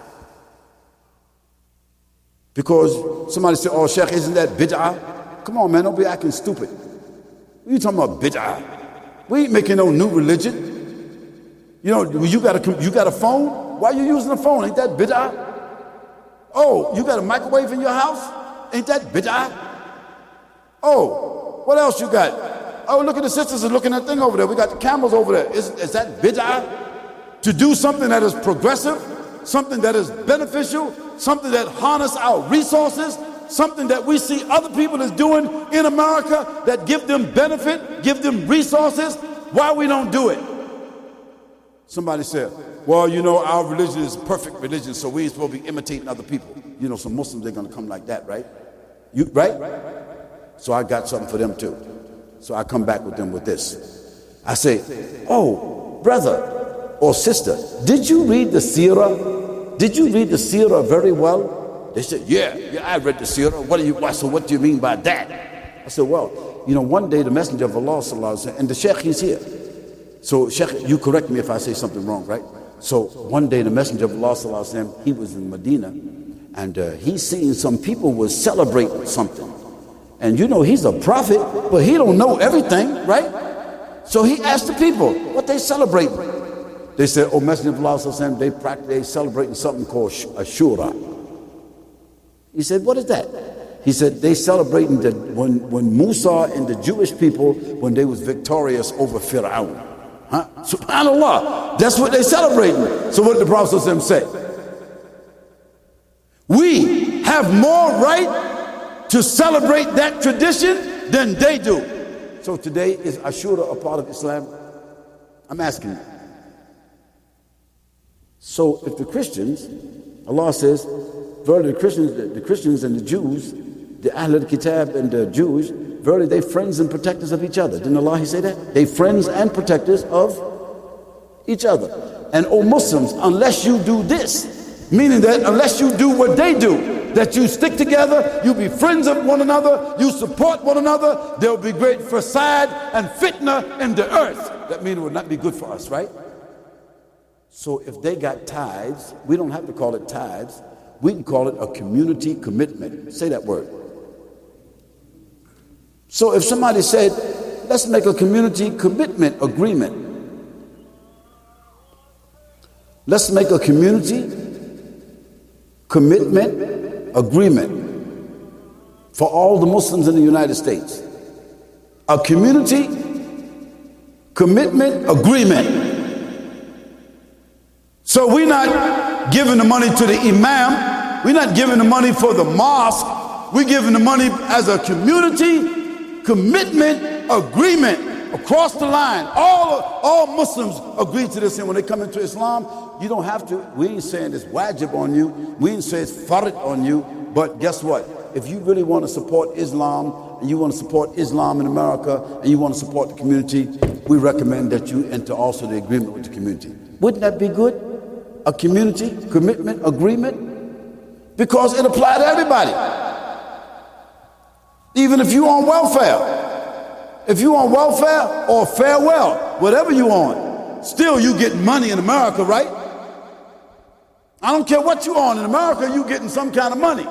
Because somebody said, Oh, Sheikh, isn't that bid'ah? Come on, man, don't be acting stupid. What are you talking about bid'ah? We ain't making no new religion. You know, you got a, you got a phone? Why are you using a phone? Ain't that bid'ah? Oh, you got a microwave in your house? Ain't that bid'ah? Oh, what else you got? Oh, look at the sisters are looking at thing over there. We got the camels over there. Is, is that bid'ah? To do something that is progressive, something that is beneficial, something that harness our resources, something that we see other people is doing in America that give them benefit, give them resources. Why we don't do it? Somebody said, well, you know, our religion is perfect religion, so we ain't supposed to be imitating other people. You know, some Muslims, they're going to come like that, right? You, right? So I got something for them too. So I come back with them with this. I say, oh, brother or sister, did you read the seerah? Did you read the seerah very well? They said, yeah, yeah, I read the seerah. What do you, so what do you mean by that? I said, well, you know, one day the messenger of Allah, and the sheikh, he's here. So, Sheikh, you correct me if I say something wrong, right? So, one day the Messenger of Allah, he was in Medina, and uh, he seen some people was celebrating something. And you know, he's a prophet, but he don't know everything, right? So he asked the people, what they celebrating? They said, oh, Messenger of Allah, they practice, they celebrating something called Ashura. Uh, he said, what is that? He said, they celebrating the, when, when Musa and the Jewish people, when they was victorious over Fir'aun. Huh? SubhanAllah. That's what they're celebrating. So what did the Prophet say? We have more right to celebrate that tradition than they do. So today is Ashura a part of Islam? I'm asking you. So if the Christians, Allah says, verily the Christians, the Christians and the Jews, the Ahl al-Kitab and the Jews, verily they friends and protectors of each other. Didn't Allah say that? They friends and protectors of each other. And O Muslims, unless you do this, meaning that unless you do what they do, that you stick together, you be friends of one another, you support one another, there will be great fasad and fitna in the earth. That means it would not be good for us, right? So if they got tithes, we don't have to call it tithes. We can call it a community commitment. Say that word. So if somebody said, let's make a community commitment agreement, let's make a community commitment agreement for all the Muslims in the United States. A community commitment agreement. So we're not giving the money to the imam, we're not giving the money for the mosque, we're giving the money as a community commitment agreement across the line. All, all Muslims agree to this. And when they come into Islam, you don't have to. We ain't saying it's wajib on you. We ain't saying it's farid on you. But guess what? If you really want to support Islam and you want to support Islam in America and you want to support the community, we recommend that you enter also the agreement with the community. Wouldn't that be good? A community commitment agreement? Because it applies to everybody. Even if you on welfare. If you on welfare or farewell, whatever you on, still you get money in America, right? I don't care what you on in America, you getting some kind of money.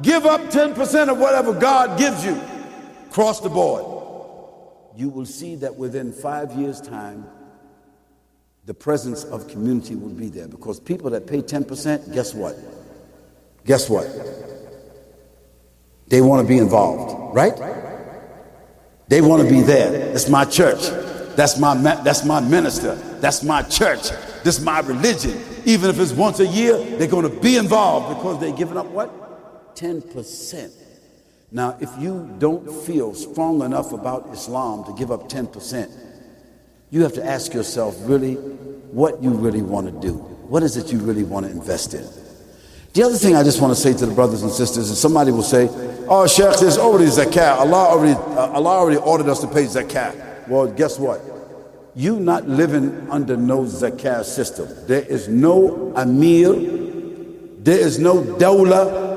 Give up 10% of whatever God gives you. Cross the board. You will see that within five years' time, the presence of community will be there because people that pay 10%, guess what? Guess what? They want to be involved, right? They want to be there. It's my church. That's my that's my minister. That's my church. This is my religion. Even if it's once a year, they're going to be involved because they're giving up what? 10%. Now, if you don't feel strong enough about Islam to give up 10%, you have to ask yourself really what you really want to do. What is it you really want to invest in? The other thing I just want to say to the brothers and sisters is somebody will say, Oh, Sheikh, there's already zakat. Allah already, uh, Allah already ordered us to pay zakat. Well, guess what? You not living under no zakat system. There is no amir. There is no dawla.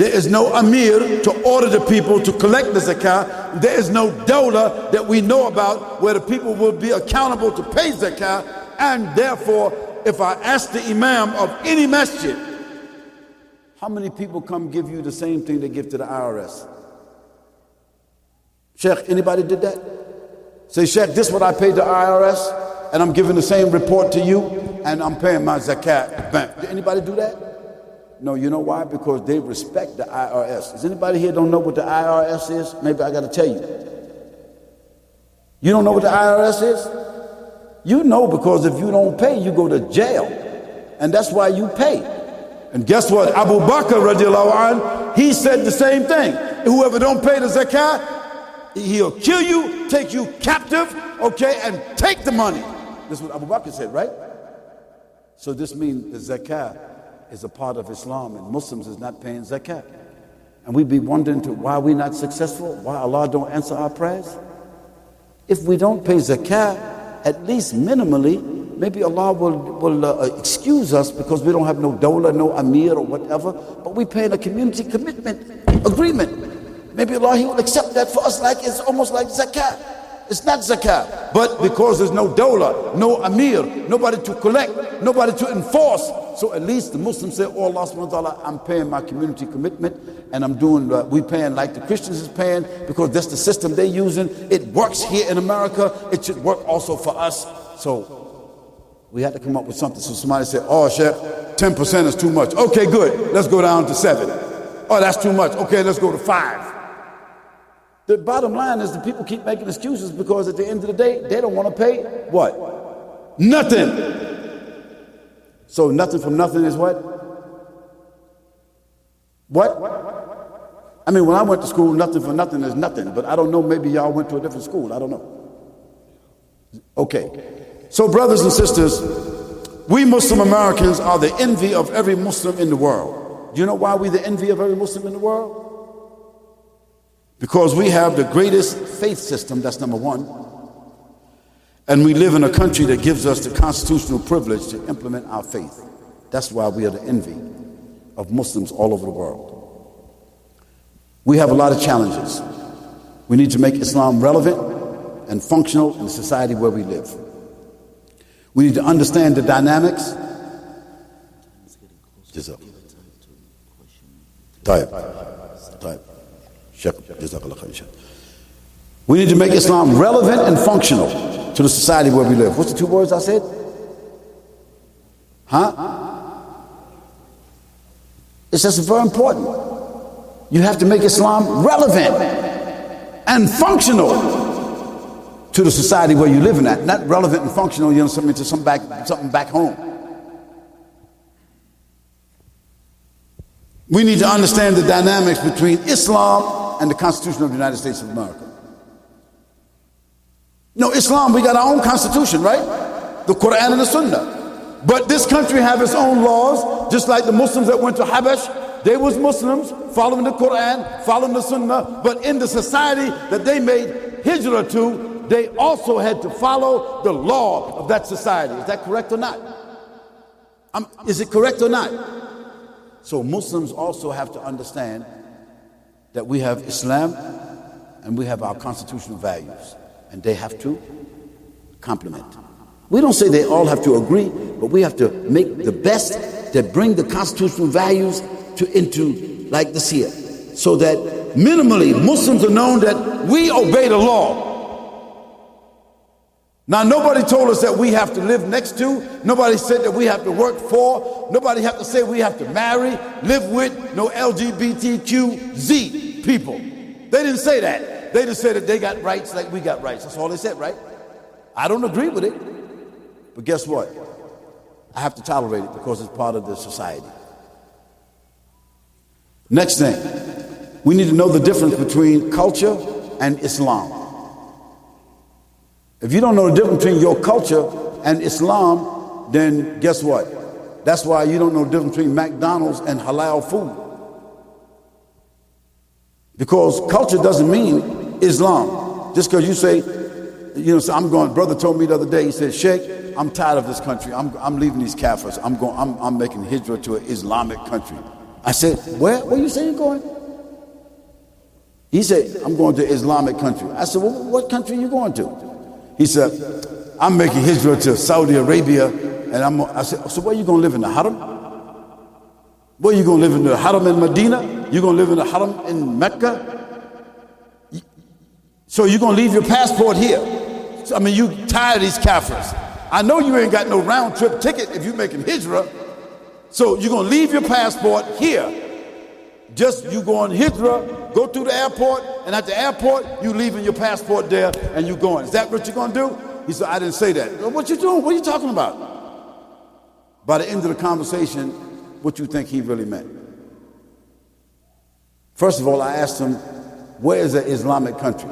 There is no amir to order the people to collect the zakat. There is no dawla that we know about where the people will be accountable to pay zakat. And therefore, if I ask the imam of any masjid, how many people come give you the same thing they give to the IRS? Sheikh, anybody did that? Say, Sheikh, this is what I paid the IRS. and I'm giving the same report to you, and I'm paying my zakat. Did anybody do that? No, you know why? Because they respect the IRS. Does anybody here don't know what the IRS is? Maybe I got to tell you. You don't know what the IRS is? You know because if you don't pay, you go to jail. And that's why you pay. And guess what? Abu Bakr radiallahu anh, he said the same thing. Whoever don't pay the zakat, he'll kill you, take you captive, okay, and take the money. This is what Abu Bakr said, right? So this means the zakat is a part of Islam and Muslims is not paying zakat. And we'd be wondering to why we're not successful, why Allah don't answer our prayers. If we don't pay zakat, at least minimally, maybe Allah will, will uh, excuse us because we don't have no dawla, no amir or whatever, but we pay in a community commitment agreement. Maybe Allah He will accept that for us like it's almost like zakat. It's not zakat. But because there's no dawla, no amir, nobody to collect, nobody to enforce. So at least the Muslims say, Oh Allah subhanahu wa ta'ala, I'm paying my community commitment and I'm doing, uh, we paying like the Christians is paying because that's the system they're using. It works here in America. It should work also for us. So we had to come up with something. So somebody said, Oh, Sheikh, 10% is too much. Okay, good. Let's go down to seven. Oh, that's too much. Okay, let's go to five. The bottom line is the people keep making excuses because at the end of the day, they don't want to pay what? Nothing. So nothing from nothing is what? What? I mean, when I went to school, nothing for nothing is nothing. But I don't know, maybe y'all went to a different school. I don't know. Okay. So, brothers and sisters, we Muslim Americans are the envy of every Muslim in the world. Do you know why we're the envy of every Muslim in the world? Because we have the greatest faith system, that's number one. And we live in a country that gives us the constitutional privilege to implement our faith. That's why we are the envy of Muslims all over the world. We have a lot of challenges. We need to make Islam relevant and functional in the society where we live. We need to understand the dynamics. Type. Type. We need to make Islam relevant and functional to the society where we live. What's the two words I said? Huh? It's just very important. You have to make Islam relevant and functional to the society where you live in at. Not relevant and functional, you know, something to some back, something back home. We need to understand the dynamics between Islam and the Constitution of the United States of America. No, Islam, we got our own constitution, right? The Quran and the Sunnah. But this country have its own laws, just like the Muslims that went to Habash. They was Muslims, following the Quran, following the Sunnah. But in the society that they made hijrah to, they also had to follow the law of that society. Is that correct or not? Um, is it correct or not? So Muslims also have to understand that we have Islam and we have our constitutional values, and they have to complement. We don't say they all have to agree, but we have to make the best that bring the constitutional values to into like this here, so that minimally Muslims are known that we obey the law. Now, nobody told us that we have to live next to. Nobody said that we have to work for. Nobody have to say we have to marry, live with. No LGBTQZ people. They didn't say that. They just said that they got rights like we got rights. That's all they said, right? I don't agree with it. But guess what? I have to tolerate it because it's part of the society. Next thing, we need to know the difference between culture and Islam. If you don't know the difference between your culture and Islam, then guess what? That's why you don't know the difference between McDonald's and halal food. Because culture doesn't mean Islam. Just because you say, you know, so I'm going, brother told me the other day, he said, Sheikh, I'm tired of this country. I'm, I'm leaving these Kafirs. I'm going, I'm, I'm making hijrah to an Islamic country. I said, where? Where you say you're going? He said, I'm going to Islamic country. I said, well, what country are you going to? He said, I'm making hijrah to Saudi Arabia. And I'm, I said, so where you going to live in the haram? Where are you going to live in the haram in Medina? You going to live in the haram in Mecca? So you're going to leave your passport here. So, I mean, you tired of these kafirs. I know you ain't got no round trip ticket if you're making hijrah. So you're going to leave your passport here. Just you go on hijrah, go through the airport, and at the airport, you leaving your passport there and you going. Is that what you're going to do? He said, I didn't say that. What you doing? What are you talking about? By the end of the conversation, what you think he really meant? First of all, I asked him, where is an Islamic country?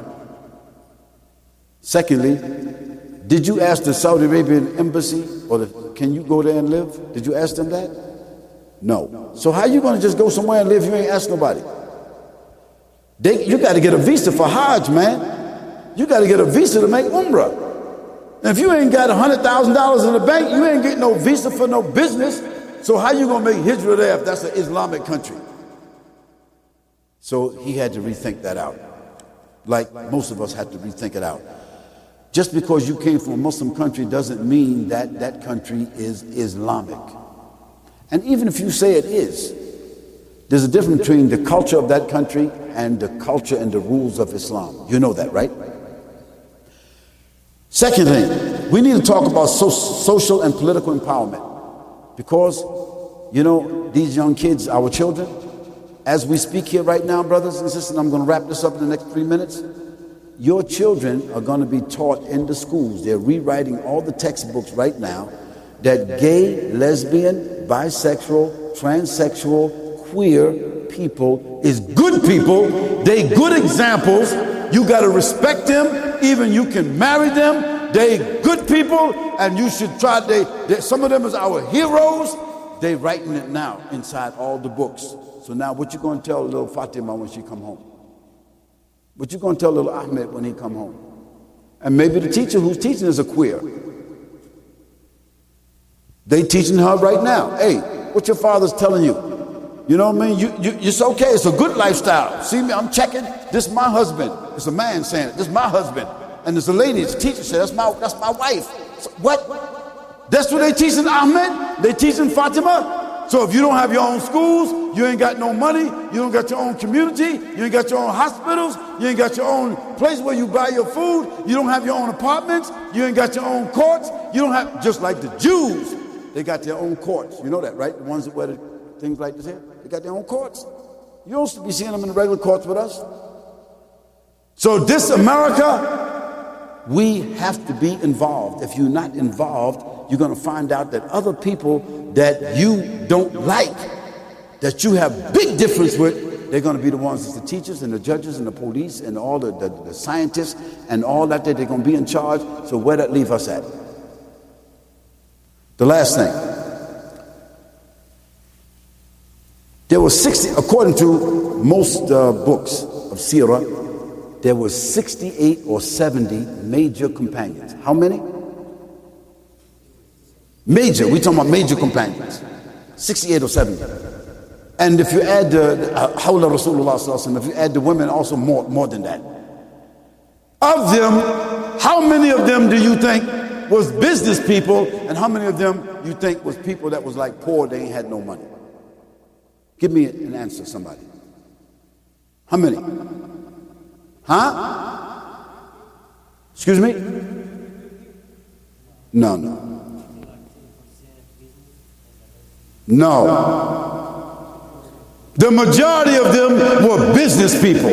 Secondly, did you ask the Saudi Arabian embassy or the, can you go there and live? Did you ask them that? No. So how you going to just go somewhere and live? You ain't ask nobody. They, you got to get a visa for Hajj, man. You got to get a visa to make Umrah. And if you ain't got $100,000 in the bank, you ain't getting no visa for no business. So how you going to make Hijrah there if that's an Islamic country? So he had to rethink that out. Like most of us had to rethink it out. Just because you came from a Muslim country doesn't mean that that country is Islamic. And even if you say it is, there's a difference between the culture of that country and the culture and the rules of Islam. You know that, right? Second thing, we need to talk about so- social and political empowerment because, you know, these young kids, our children, as we speak here right now, brothers and sisters, I'm going to wrap this up in the next three minutes. Your children are going to be taught in the schools. They're rewriting all the textbooks right now that gay, lesbian, bisexual, transsexual, queer people is good people. They good examples. You got to respect them. Even you can marry them. They good people, and you should try. They, they some of them is our heroes. They writing it now inside all the books. So now, what you to tell little Fatima when she come home? What you to tell little Ahmed when he come home? And maybe the teacher who's teaching is a queer. They teaching her right now. Hey, what your father's telling you? You know what I mean? You, you, it's okay. It's a good lifestyle. See me? I'm checking. This is my husband. It's a man saying it. This is my husband. And there's a lady. It's a teacher said that's my that's my wife. So, what? That's what they teaching Ahmed. They teaching Fatima. So if you don't have your own schools, you ain't got no money. You don't got your own community. You ain't got your own hospitals. You ain't got your own place where you buy your food. You don't have your own apartments. You ain't got your own courts. You don't have just like the Jews. They got their own courts. You know that, right? The ones wear the things like this here. They got their own courts. You don't be seeing them in the regular courts with us. So this America, we have to be involved. If you're not involved, you're going to find out that other people that you don't like, that you have big difference with, they're going to be the ones that's the teachers and the judges and the police and all the, the, the scientists and all that, they're going to be in charge. So where that leave us at? The last thing. There were 60, according to most uh, books of Sirah, there were 68 or 70 major companions. How many? Major, we're talking about major companions. 68 or 70. And if you add the uh, Hawla Rasulullah, if you add the women, also more, more than that. Of them, how many of them do you think was business people, and how many of them you think was people that was like poor, they ain't had no money? Give me an answer, somebody. How many? Huh? Excuse me? No, no. No. The majority of them were business people.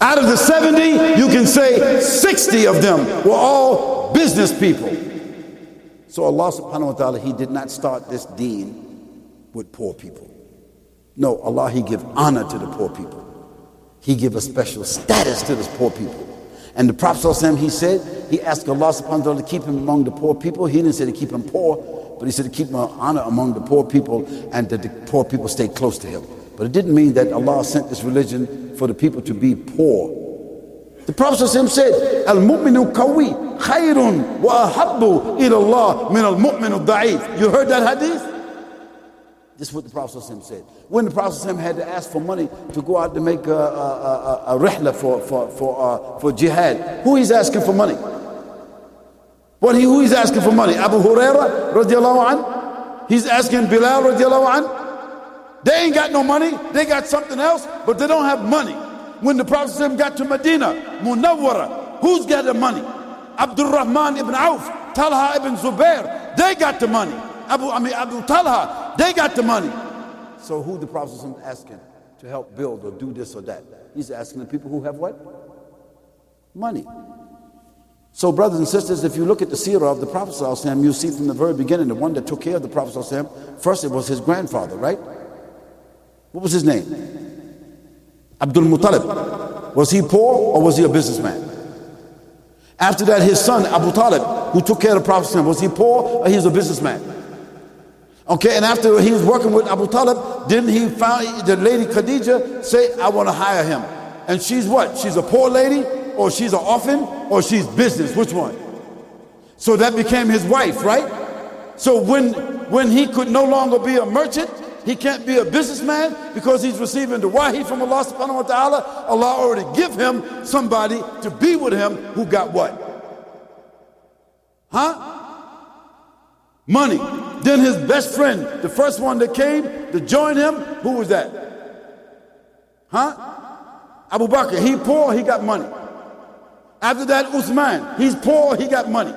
Out of the 70, you can say 60 of them were all business people. So Allah subhanahu wa ta'ala, He did not start this deen with poor people. No, Allah, He give honor to the poor people. He give a special status to this poor people. And the Prophet he said, he asked Allah subhanahu wa ta'ala to keep him among the poor people. He didn't say to keep him poor, but he said to keep him honor among the poor people and that the poor people stay close to him. But it didn't mean that Allah sent this religion for the people to be poor. The Prophet said, Al-mu'minu kawi khayrun wa ahabbu ila Allah min al-mu'min al-da'if. You heard that hadith? This is what the Prophet said. When the Prophet had to ask for money to go out to make a, a, a, a rihla for, for, for, uh, for jihad, who is asking for money? What he, who is asking for money? Abu Huraira radiallahu an? He's asking Bilal radiallahu an? They ain't got no money. They got something else, but they don't have money. When the Prophet got to Medina, Munawwara, who's got the money? Abdul Rahman ibn Auf, Talha ibn Zubair, they got the money. Abu, I mean, Abu Talha, they got the money. So who the Prophet is asking to help build or do this or that? He's asking the people who have what? Money. So, brothers and sisters, if you look at the seerah of the Prophet, you see from the very beginning, the one that took care of the Prophet, first it was his grandfather, right? What was his name? Abdul Muttalib. Was he poor or was he a businessman? After that, his son Abu Talib, who took care of the Prophet, was he poor or he was a businessman? Okay, and after he was working with Abu Talib, didn't he find the lady Khadija say, I want to hire him? And she's what? She's a poor lady, or she's an orphan, or she's business? Which one? So that became his wife, right? So when when he could no longer be a merchant, he can't be a businessman because he's receiving the wahi from Allah subhanahu wa ta'ala. Allah already give him somebody to be with him who got what? Huh? Money. Then his best friend, the first one that came to join him, who was that? Huh? Abu Bakr. He poor, he got money. After that, Uthman. He's poor, he got money.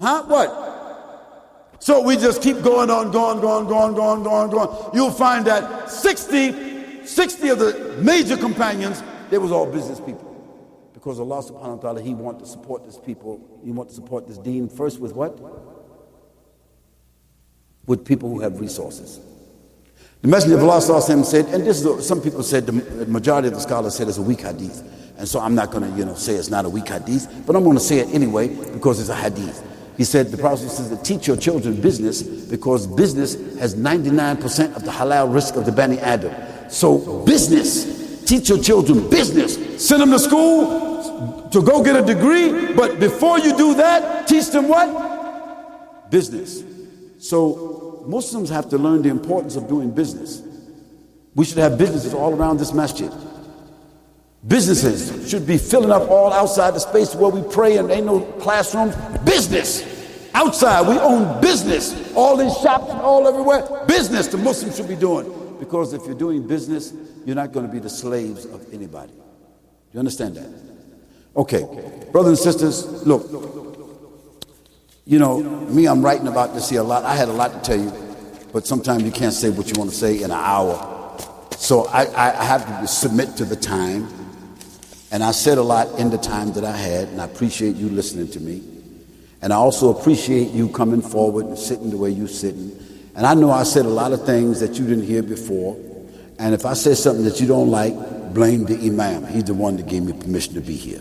Huh? What? So we just keep going on, going, going, going, going, going, going. You'll find that 60, 60 of the major companions, they was all business people. Because Allah subhanahu wa ta'ala, He want to support this people. He want to support this deen first with what? With people who have resources. The Messenger of Allah said, and this is some people said, the majority of the scholars said it's a weak hadith. And so I'm not going to, you know, say it's not a weak hadith, but I'm going to say it anyway because it's a hadith. He said, the Prophet says teach your children business because business has 99% of the halal rizq of the Bani Adam. So business, teach your children business. Send them to school to go get a degree, but before you do that, teach them what? Business. So Muslims have to learn the importance of doing business. We should have businesses all around this masjid. Businesses should be filling up all outside the space where we pray and ain't no classrooms. Business. Outside, we own business. All these shops and all everywhere. Business the Muslims should be doing. Because if you're doing business, you're not going to be the slaves of anybody. Do you understand that? Okay. Brothers and sisters, look. You know, me, I'm writing about this here a lot. I had a lot to tell you, but sometimes you can't say what you want to say in an hour. So I, I have to submit to the time and I said a lot in the time that I had, and I appreciate you listening to me. And I also appreciate you coming forward and sitting the way you're sitting. And I know I said a lot of things that you didn't hear before. And if I said something that you don't like, blame the Imam. He's the one that gave me permission to be here.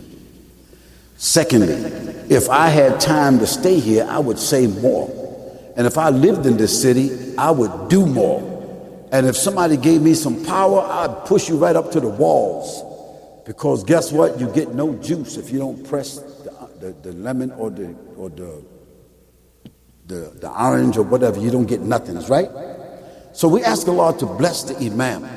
Secondly, if I had time to stay here, I would say more. And if I lived in this city, I would do more. And if somebody gave me some power, I'd push you right up to the walls. Because guess what? You get no juice if you don't press the, the, the lemon or the or the, the the orange or whatever. You don't get nothing, That's right? So we ask Allah to bless the Imam.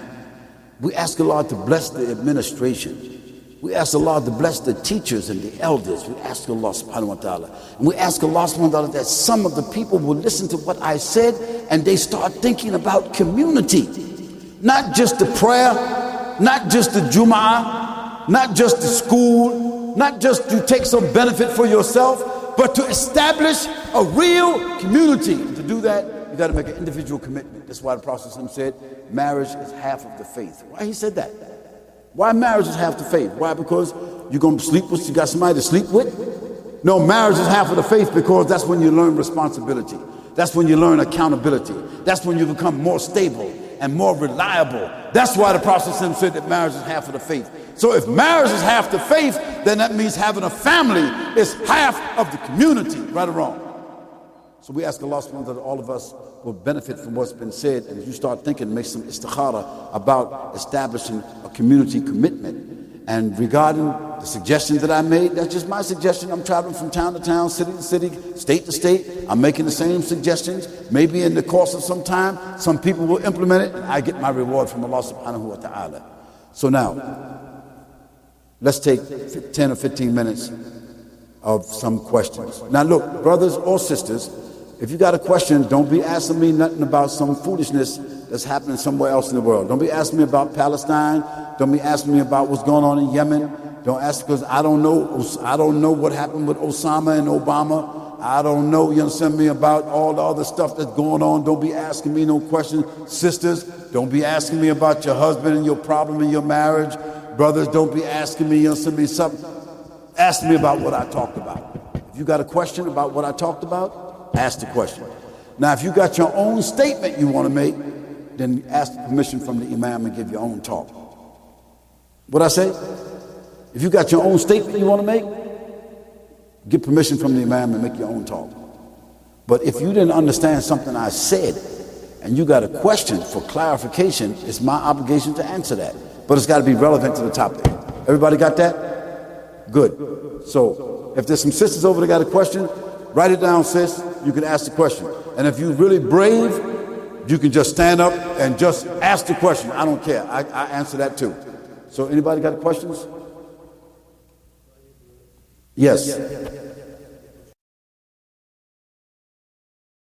We ask Allah to bless the administration. We ask Allah to bless the teachers and the elders. We ask Allah subhanahu wa ta'ala. And we ask Allah subhanahu wa ta'ala that some of the people will listen to what I said and they start thinking about community. Not just the prayer, not just the Jum'ah, not just the school, not just to take some benefit for yourself, but to establish a real community. And to do that, you got to make an individual commitment. That's why the Prophet said, marriage is half of the faith. Why he said that? Why marriage is half the faith? Why? Because you're going to sleep with, you got somebody to sleep with? No, marriage is half of the faith because that's when you learn responsibility. That's when you learn accountability. That's when you become more stable and more reliable. That's why the Prophet said that marriage is half of the faith. So if marriage is half the faith, then that means having a family is half of the community, right or wrong. So we ask Allah subhanahu that all of us will benefit from what's been said and you start thinking, make some istikhara about establishing a community commitment. And regarding the suggestions that I made, that's just my suggestion. I'm traveling from town to town, city to city, state to state. I'm making the same suggestions. Maybe in the course of some time, some people will implement it and I get my reward from Allah subhanahu wa ta'ala. So now, Let's take 10 or 15 minutes of some questions. Now, look, brothers or sisters, if you got a question, don't be asking me nothing about some foolishness that's happening somewhere else in the world. Don't be asking me about Palestine. Don't be asking me about what's going on in Yemen. Don't ask because I don't know. I don't know what happened with Osama and Obama. I don't know, you understand me, about all the other stuff that's going on. Don't be asking me no questions. Sisters, don't be asking me about your husband and your problem in your marriage. Brothers, don't be asking me, you understand me, something. Ask me about what I talked about. If you got a question about what I talked about, ask the question. Now, if you got your own statement you want to make, then ask permission from the imam and give your own talk. What I say? If you got your own statement you want to make, Get permission from the imam and make your own talk. But if you didn't understand something I said and you got a question for clarification, it's my obligation to answer that. But it's got to be relevant to the topic. Everybody got that? Good. So if there's some sisters over there got a question, write it down, sis. You can ask the question. And if you're really brave, you can just stand up and just ask the question. I don't care. I, I answer that too. So anybody got questions? Yes.